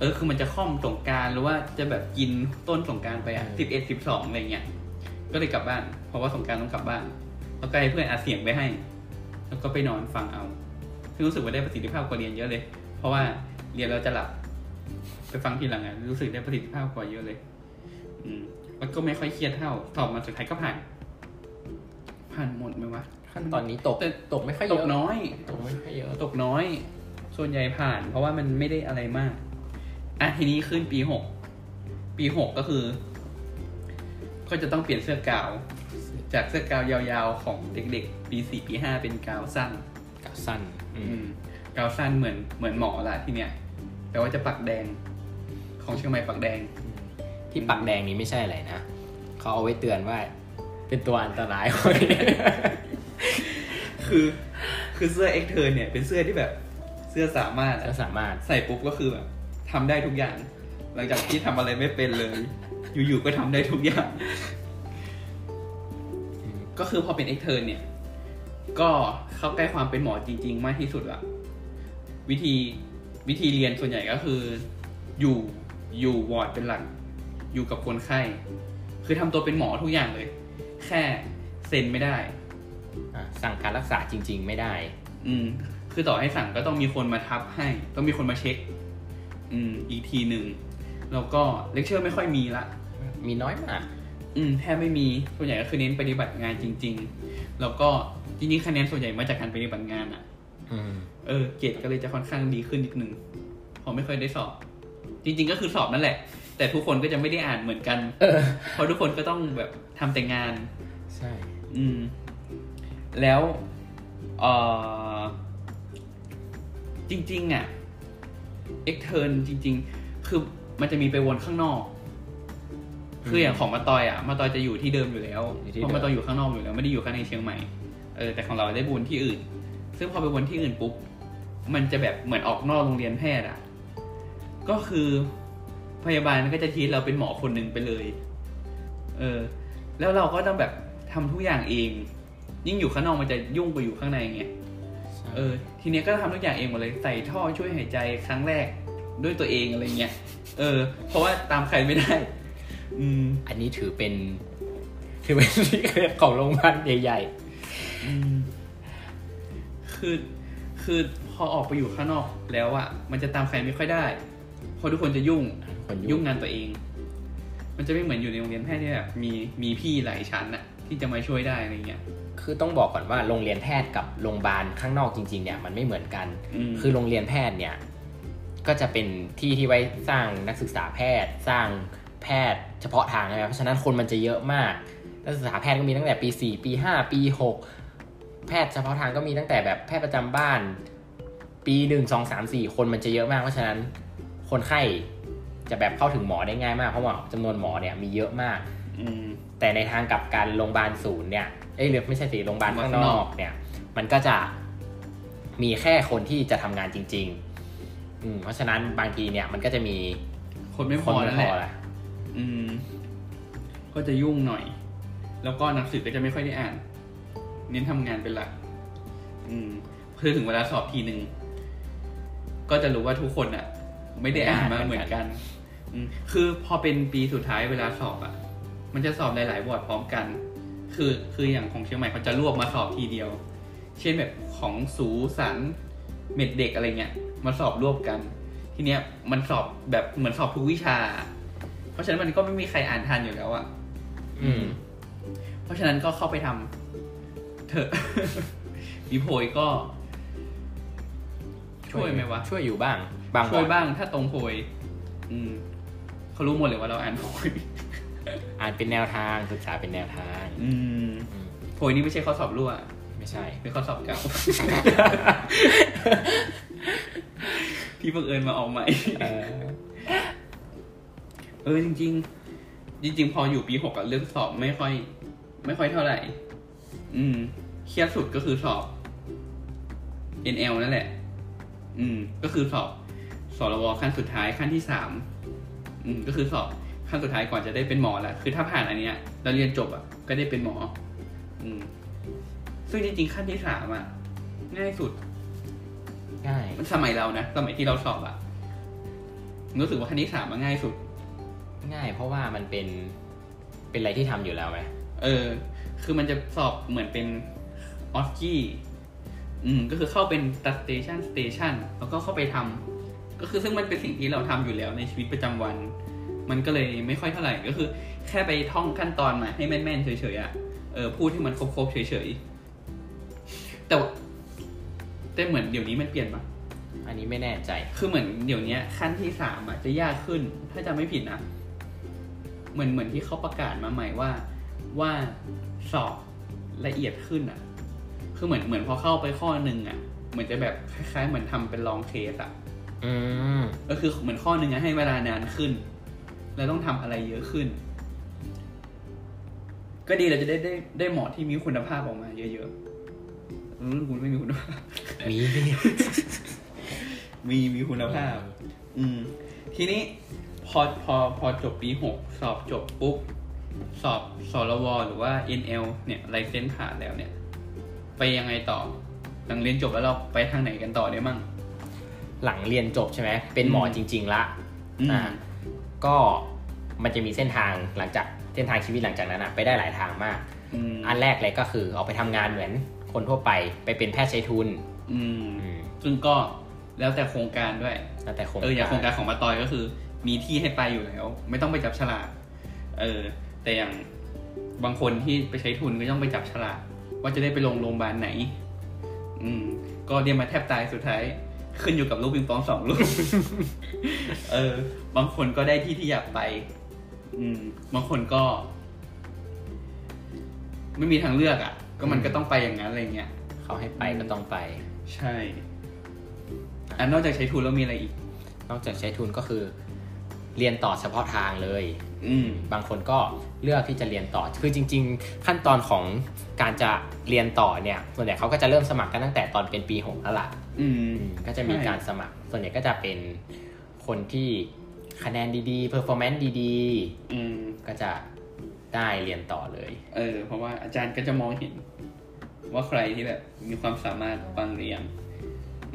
เออคือมันจะค่อมสงกรารหรือว่าจะแบบกินต้นสงกรารไปอะอืมสิบเอ็ดสิบสองอะไรเงี้ยก็เลยกลับบ้าน เพราะว่าสงกรารต้องกลับบ้านแล้วก็ให้เพื่อนอัดเสียงไปให้ แล้วก็ไปนอนฟังเอาซึ่งรู้สึกว่าได้ประสิทธิภาพกว่าเรียนเยอะเลย เพราะว่าเรียนเราจะหลับ ไปฟังทีหลังอะรู้สึกได้ประสิทธิภาพกว่าเยอะเลย อืมแล้วก็ไม่ค่อยเครียดเท่าสอบมาสุดท้ายก็ผ่าน ผ่านหมดไหมวะขั้นตอนนี้ตกแต่ตกไม่ค่อยเยตอะกน้อย ตกไม่ค่อยเยอะ ตกน้อย ส่วนใหญ่ผ่าน เพราะว่ามันไม่ได้อะไรมากอะทีนี้ขึ้นปีหกปีหกก็คือ ก็จะต้องเปลี่ยนเสื้อกาว จากเสื้อกาวยาวๆของเด็กๆ ปีสี่ปีห้าเป็นกาวสั้นกับสั้น อือืมมกาวสั้นเหมือนเหมือนหมอละที่เนี้ยแต่ว่าจะปักแดง ของเชียงใหม่ปักแดง ที่ปักแดงนี้ไม่ใช่อะไรนะเขาเอาไว้เตือนว่า เป็นตัวอันตรายคือคือเสื้อเอ็กเทอร์เนี่ยเป็นเสื้อที่แบบเสื้อสามารถอะจะสามารถใส่ปุ๊บก็คือแบบทำได้ทุกอย่าง หลังจากที่ทำอะไรไม่เป็นเลย อยู่ๆก็ทำได้ทุกอย่าง ก็คือพอเป็น extern เนี่ย ก็เข้าใกล้ความเป็นหมอจริง ๆ มากที่สุดละวิธีวิธีเรียนส่วนใหญ่ก็คืออยู่ อยู่วอร์ดเป็นหลัก อยู่กับคนไข้ คือทำตัวเป็นหมอทุกอย่างเลย แค่เซ็นไม่ได้ อะสั่งการรักษาจริง ๆ ไม่ได้ อืม คือต่อให้สั่งก็ต้องมีคนมาทับให้ ต้องมีคนมาเช็ค อืม อีกทีหนึ่ง แล้วก็เลคเชอร์ไม่ค่อยมีละ มีน้อยมาก อืม แทบไม่มี ส่วนใหญ่ก็คือเน้นปฏิบัติงานจริง ๆ แล้วก็จริงๆคะแนนส่วนใหญ่มาจากการปฏิบัติงานอะ อืม เออ เกรดก็เลยจะค่อนข้างดีขึ้นนิดนึงเพราะไม่ค่อยได้สอบ จริง ๆ ก็คือสอบนั่นแหละ แต่ทุกคนก็จะไม่ได้อ่านเหมือนกัน เออ เพราะทุกคนก็ต้องแบบทำแต่งาน ใช่ อืม แล้วเออจริง ๆ อะเอ็กเทิร์นจริง ๆ คือมันจะมีไปวนข้างนอก คืออย่างของมาตอยอะมาตอยจะอยู่ที่เดิมอยู่แล้วอยู่ที่เพเดิมราะมาตอยอยู่ข้างนอกอยู่แล้วไม่ได้อยู่ข้างในเชียงใหม่เออแต่ของเราได้วนที่อื่น ซึ่งพอไปวนที่อื่นปุ๊บมันจะแบบเหมือนออกนอกโรงเรียนแพทย์อะ ก็คือพยาบาลก็จะทีเราเป็นหมอคนหนึ่งไปเลย เออ แล้วเราก็ต้องแบบทำทุกอย่างเอง ยิ่งอยู่ข้างนอกมันจะยุ่งกว่าอยู่ข้างในไงเออ ทีเนี้ยก็ทำทุกอย่างเองหมดเลย ใส่ท่อช่วยหายใจครั้งแรกด้วยตัวเองอะไรเงี้ย เออ เพราะว่าตามใครไม่ได้ อืม อันนี้ถือเป็น ถือเป็นที่เคยของโรงพยาบาลใหญ่อืมคือ คือพอออกไปอยู่ข้างนอกแล้วอะมันจะตามใครไม่ค่อยได้เพ ราะทุกคนจะยุ่งๆคนยุ่ยุ่งงงานตัวเอง มันจะไม่เหมือนอยู่ในโรงเรียนแพทย์ที่แบบมีมีพี่หลายชั้นอะที่จะมาช่วยได้อะไรเงี้ยคือต้องบอกก่อนว่าโรงเรียนแพทย์กับโรงพยาบาลข้างนอกจริงๆเนี่ยมันไม่เหมือนกันอืมคือโรงเรียนแพทย์เนี่ยก็จะเป็นที่ที่ไว้สร้างนักศึกษาแพทย์ สร้างแพทย์เฉพาะทางนะครับเพราะฉะนั้นคนมันจะเยอะมาก นักศึกษาแพทย์ก็มีตั้งแต่ปี 4 ปี 5 ปี 6 แพทย์เฉพาะทางก็มีตั้งแต่แบบแพทย์ประจำบ้าน ปีหนึ่งสองสามสี่คนมันจะเยอะมาก เพราะฉะนั้น คนไข้จะแบบเข้าถึงหมอได้ง่ายมากเพราะว่าจำนวนหมอเนี่ยมีเยอะมากอืมแต่ในทางกลับการโรงพยาบาลศูนย์เนี่ยเอ้ยหรือไม่ใช่สิโรงพยาบาลข้างนอกเนี่ย มันก็จะมีแค่คนที่จะทำงานจริง ๆ อืมเพราะฉะนั้นบางทีเนี่ยมันก็จะมีคนไม่พคนอไม่นั่นพแหอละละอืม ก็จะยุ่งหน่อย แล้วก็หนังสือก็จะไม่ค่อยได้อ่าน เน้นทำงานเป็นหลัก อืมเพื่อถึงเวลาสอบทีหนึ่งก็จะรู้ว่าทุกคนอะ ไม่ได้อ่านมาเหมือนกันอืมคือพอเป็นปีสุดท้ายเวลาสอบอะ มันจะสอบหลายๆวอร์ดพร้อมกัน คือคืออย่างของเชียงใหม่เขาจะรวบมาสอบทีเดียว เช่นแบบของสูสันเม็ดเด็กอะไรเงี้ยมาสอบรวบกัน ทีเนี้ยมันสอบแบบเหมือนสอบทุกวิชา เพราะฉะนั้นมันก็ไม่มีใครอ่านทันอยู่แล้วอะอืม เพราะฉะนั้นก็เข้าไปทำเถอะมีโพยก็ ช่วยไหมวะช่วยอยู่บ้าง บางช่วยวันบ้างถ้าตรงโพยอืมเขารู้หมดเลยว่าเราอ่านโพยอ่านเป็นแนวทางศึกษาเป็นแนวทาง อืมอืมโพยนี่ไม่ใช่ข้อสอบรั่วไม่ใช่เป็นข้อสอบเก่าพี่บังเอิญมาออกใหม่เออเออจริง ๆ จริง ๆ พออยู่ปีหกอะเรื่องสอบไม่ค่อย ไม่ค่อยเท่าไหร่ อืมเครียดสุดก็คือสอบ NL นั่นแหละ อืม ก็คือสอบสรวขั้นสุดท้ายขั้นที่สามอืม ก็คือสอบขั้นสุดท้ายก่อนจะได้เป็นหมอแหละคือถ้าผ่านอันเนี้ยแล้วเรียนจบอะก็ได้เป็นหมอ อืม ซึ่งจริงๆขั้นที่สามอะง่ายสุด ง่ายมันสมัยเรานะสมัยที่เราสอบอะรู้สึกว่าขั้นที่สามมันง่ายสุด ง่าย เพราะว่ามันเป็นเป็นอะไรที่ทำอยู่แล้วไหมเออ คือมันจะสอบเหมือนเป็น OSCE อืมก็คือเข้าเป็นตัด station station แล้วก็เข้าไปทำก็คือซึ่งมันเป็นสิ่งที่เราทำอยู่แล้วในชีวิตประจำวัน มันก็เลยไม่ค่อยเท่าไหร่ก็คือ แค่ไปท่องขั้นตอนมาให้แม่นๆเฉยๆอะเออพูดให้มันครบๆเฉยๆแต่ว่าแต่เหมือนเดี๋ยวนี้มันเปลี่ยนปะอันนี้ไม่แน่ใจ คือเหมือนเดี๋ยวนี้ขั้นที่สามอะจะยากขึ้น ถ้าจะไม่ผิดนะเหมือนเหมือนที่เขาประกาศมาใหม่ว่าว่าสอบละเอียดขึ้นอะ คือเหมือนเหมือนพอเข้าไปข้อหนึ่งอะเหมือนจะแบบคล้ายๆ เหมือนทำเป็นลองเคสอะอืมก็คือเหมือนข้อหนึ่งอะให้เวลานานขึ้น แล้วต้องทำอะไรเยอะขึ้น ก็ดีเราจะได้ได้ได้หมอที่มีคุณภาพออกมาเยอะๆรุ่นคุณไม่มีคุณภาพมีมีมีคุณภาพ อืม ทีนี้พอพอพอจบปีหกสอบจบปุ๊บ สอบสรวหรือว่า NL เนี่ยไลเซนผ่านแล้วเนี่ย ไปยังไงต่อ หลังเรียนจบแล้วเราไปทางไหนกันต่อได้มั่ง หลังเรียนจบใช่ไหมเป็นหมออืมจริง ๆละอืมอ่าก็มันจะมีเส้นทางหลังจากเส้นทางชีวิตหลังจากนั้นอะไปได้หลายทางมากอืมอันแรกเลยก็คือเอาไปทำงานเหมือนคนทั่วไปไปเป็นแพทย์ใช้ทุนอืมอืมซึ่งก็แล้วแต่โครงการด้วยแล้วแต่โครงเอออย่างโครงการการของมาตอยก็คือ มีที่ให้ไปอยู่แล้ว ไม่ต้องไปจับฉลากเออ แต่อย่างบางคนที่ไปใช้ทุนก็ต้องไปจับฉลาก ว่าจะได้ไปลงโรงพยาบาลไหน อืม ก็เรียนมาแทบตายสุดท้าย ขึ้นอยู่กับลูกปิงปองสองลูก เออ บางคนก็ได้ที่ที่อยากไป อืม บางคนก็ ไม่มีทางเลือกอะ่ะ ก็มันก็ต้องไปอย่างนั้นอะไรเงี้ย เขาให้ไปก็ต้องไป ใช่อันนอกจากใช้ทุนแล้วมีอะไรอีก นอกจากใช้ทุนก็คือ เรียนต่อเฉพาะทางเลยอืม บางคนก็เลือกที่จะเรียนต่อ คือจริง ๆ ขั้นตอนของการจะเรียนต่อเนี่ย ส่วนใหญ่เขาก็จะเริ่มสมัครกันตั้งแต่ตอนเป็นปีหกแล้วล่ะอืมอืมก็จะมีใช่การสมัคร ส่วนใหญ่ก็จะเป็นคนที่คะแนนดีๆ performance ดีอืมๆก็จะได้เรียนต่อเลย เออ เพราะว่าอาจารย์ก็จะมองเห็น ว่าใครที่แบบมีความสามารถบางเรียน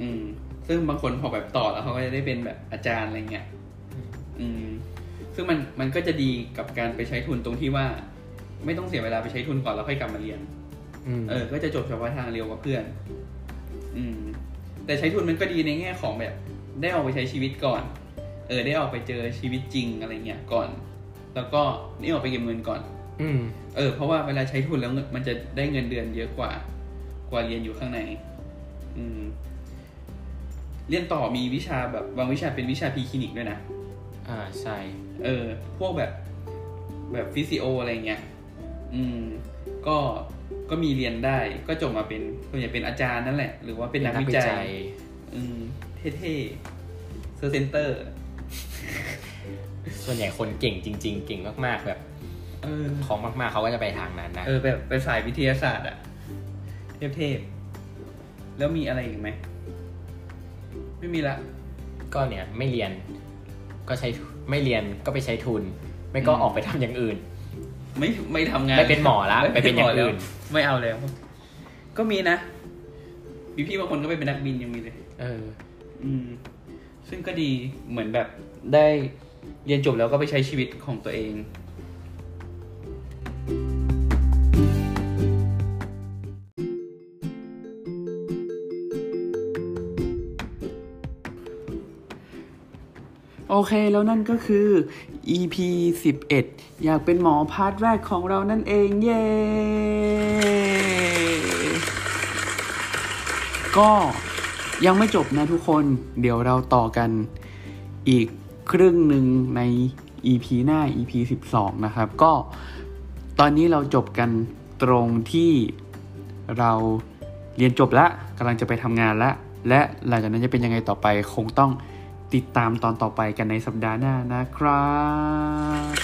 อืม ซึ่งบางคนพอแบบต่อแล้วเขาก็จะได้เป็นแบบอาจารย์อะไรเงี้ย อืม ซึ่งมันมันก็จะดีกับการไปใช้ทุนตรงที่ว่า ไม่ต้องเสียเวลาไปใช้ทุนก่อนแล้วค่อยกลับมาเรียน อืม เออ ก็จะจบเฉพาะทางเร็วกว่าเพื่อน อืม แต่ใช้ทุนมันก็ดีในแง่ของแบบ ได้ออกไปใช้ชีวิตก่อน เออ ได้ออกไปเจอชีวิตจริงอะไรเงี้ยก่อน แล้วก็ได้ออกไปเก็บเงินก่อน อืม เออ เพราะว่าเวลาใช้ทุนแล้วเงินมันจะได้เงินเดือนเยอะกว่า กว่าเรียนอยู่ข้างใน อืม เรียนต่อมีวิชาแบบบางวิชาเป็นวิชา preclinic ด้วยนะ อ่า ใช่ เออ พวกแบบแบบ physio อะไรเงี้ย อืม ก็ ก็มีเรียนได้ ก็จบมาเป็นส่วนใหญ่เป็นอาจารย์นั่นแหละ หรือว่าเป็นนักวิจัย อืม เท่ๆเซอร์เซนเตอร์ ส่วนใหญ่คนเก่งจริง ๆ เก่งมาก ๆ แบบเออของมากๆ เขาก็จะไปทางนั้นนะ เออ แบบไปสายวิทยาศาสตร์อะเทพๆแล้วมีอะไรอีกไหม ไม่มีละ ก็เนี่ย ไม่เรียน ก็ใช้ไม่เรียนก็ไปใช้ทุน ไม่ก็อืมออกไปทำอย่างอื่น ไม่ไม่ทำงานไม่เป็นหมอละม่ไปเป็นอย่างอื่นหมแล้วไม่เอาแล้ว ก็มีนะมีพี่บางคนก็ไปเป็นนักบินยังมีเลย เออ อืม ซึ่งก็ดีเหมือนแบบได้เรียนจบแล้วก็ไปใช้ชีวิตของตัวเอง โอเคแล้วนั่นก็คือ EP 11 อยากเป็นหมอพาร์ทแรกของเรานั่นเองเย้ก็ยังไม่จบนะทุกคน เดี๋ยวเราต่อกันอีกครึ่งหนึ่งใน EP หน้า EP 12 นะครับ ก็ตอนนี้เราจบกันตรงที่เราเรียนจบแล้วกำลังจะไปทำงานแล้วและหลังจากนั้นจะเป็นยังไงต่อไปคงต้อง ติดตามตอนต่อไปกันในสัปดาห์หน้านะครับ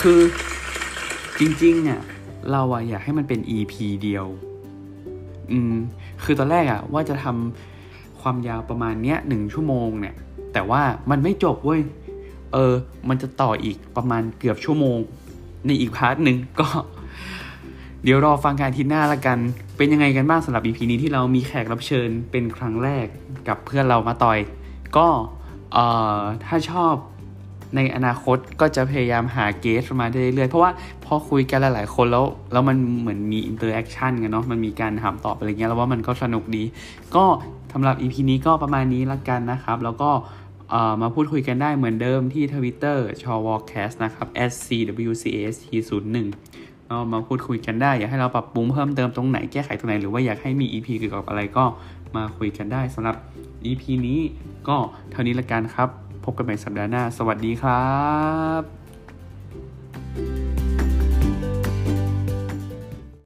คือจริงๆเนี่ยเราอะอยากให้มันเป็น EP เดียว อืม คือตอนแรกอะว่าจะทำความยาวประมาณเนี้ยหนึ่งชั่วโมงเนี่ย แต่ว่ามันไม่จบเว้ย เออ มันจะต่ออีกประมาณเกือบชั่วโมง ในอีกพาร์ทหนึ่งก็ เดี๋ยวรอฟังการทีหน้าละกัน เป็นยังไงกันบ้างสำหรับ EP นี้ที่เรามีแขกรับเชิญเป็นครั้งแรกกับเพื่อนเรามาต่อย ก็เอ่อถ้าชอบในอนาคตก็จะพยายามหา guest มาได้เรื่อยๆ เพราะว่าพอคุยกันหลายๆคนแล้ว แล้วมันเหมือนมี interaction กันเนาะมันมีการถามตอบอะไรเงี้ยแล้วว่ามันก็สนุกดี ก็สำหรับ EP นี้ก็ประมาณนี้ละกันนะครับ แล้วก็เอ่อมาพูดคุยกันได้เหมือนเดิมที่ Twitter ชอ w a l c a s t นะครับ scwcst 0 1็มาพูดคุยกันได้ อยากให้เราปรับปรุงเพิ่มเติมตรงไหนแก้ไขตรงไหนหรือว่าอยากให้มี EP เกี่ยวกับอะไรก็มาคุยกันได้สำหรับ EP นี้ก็เท่านี้ละกันครับ พบกันใหม่สัปดาห์หน้า สวัสดีครับ thank you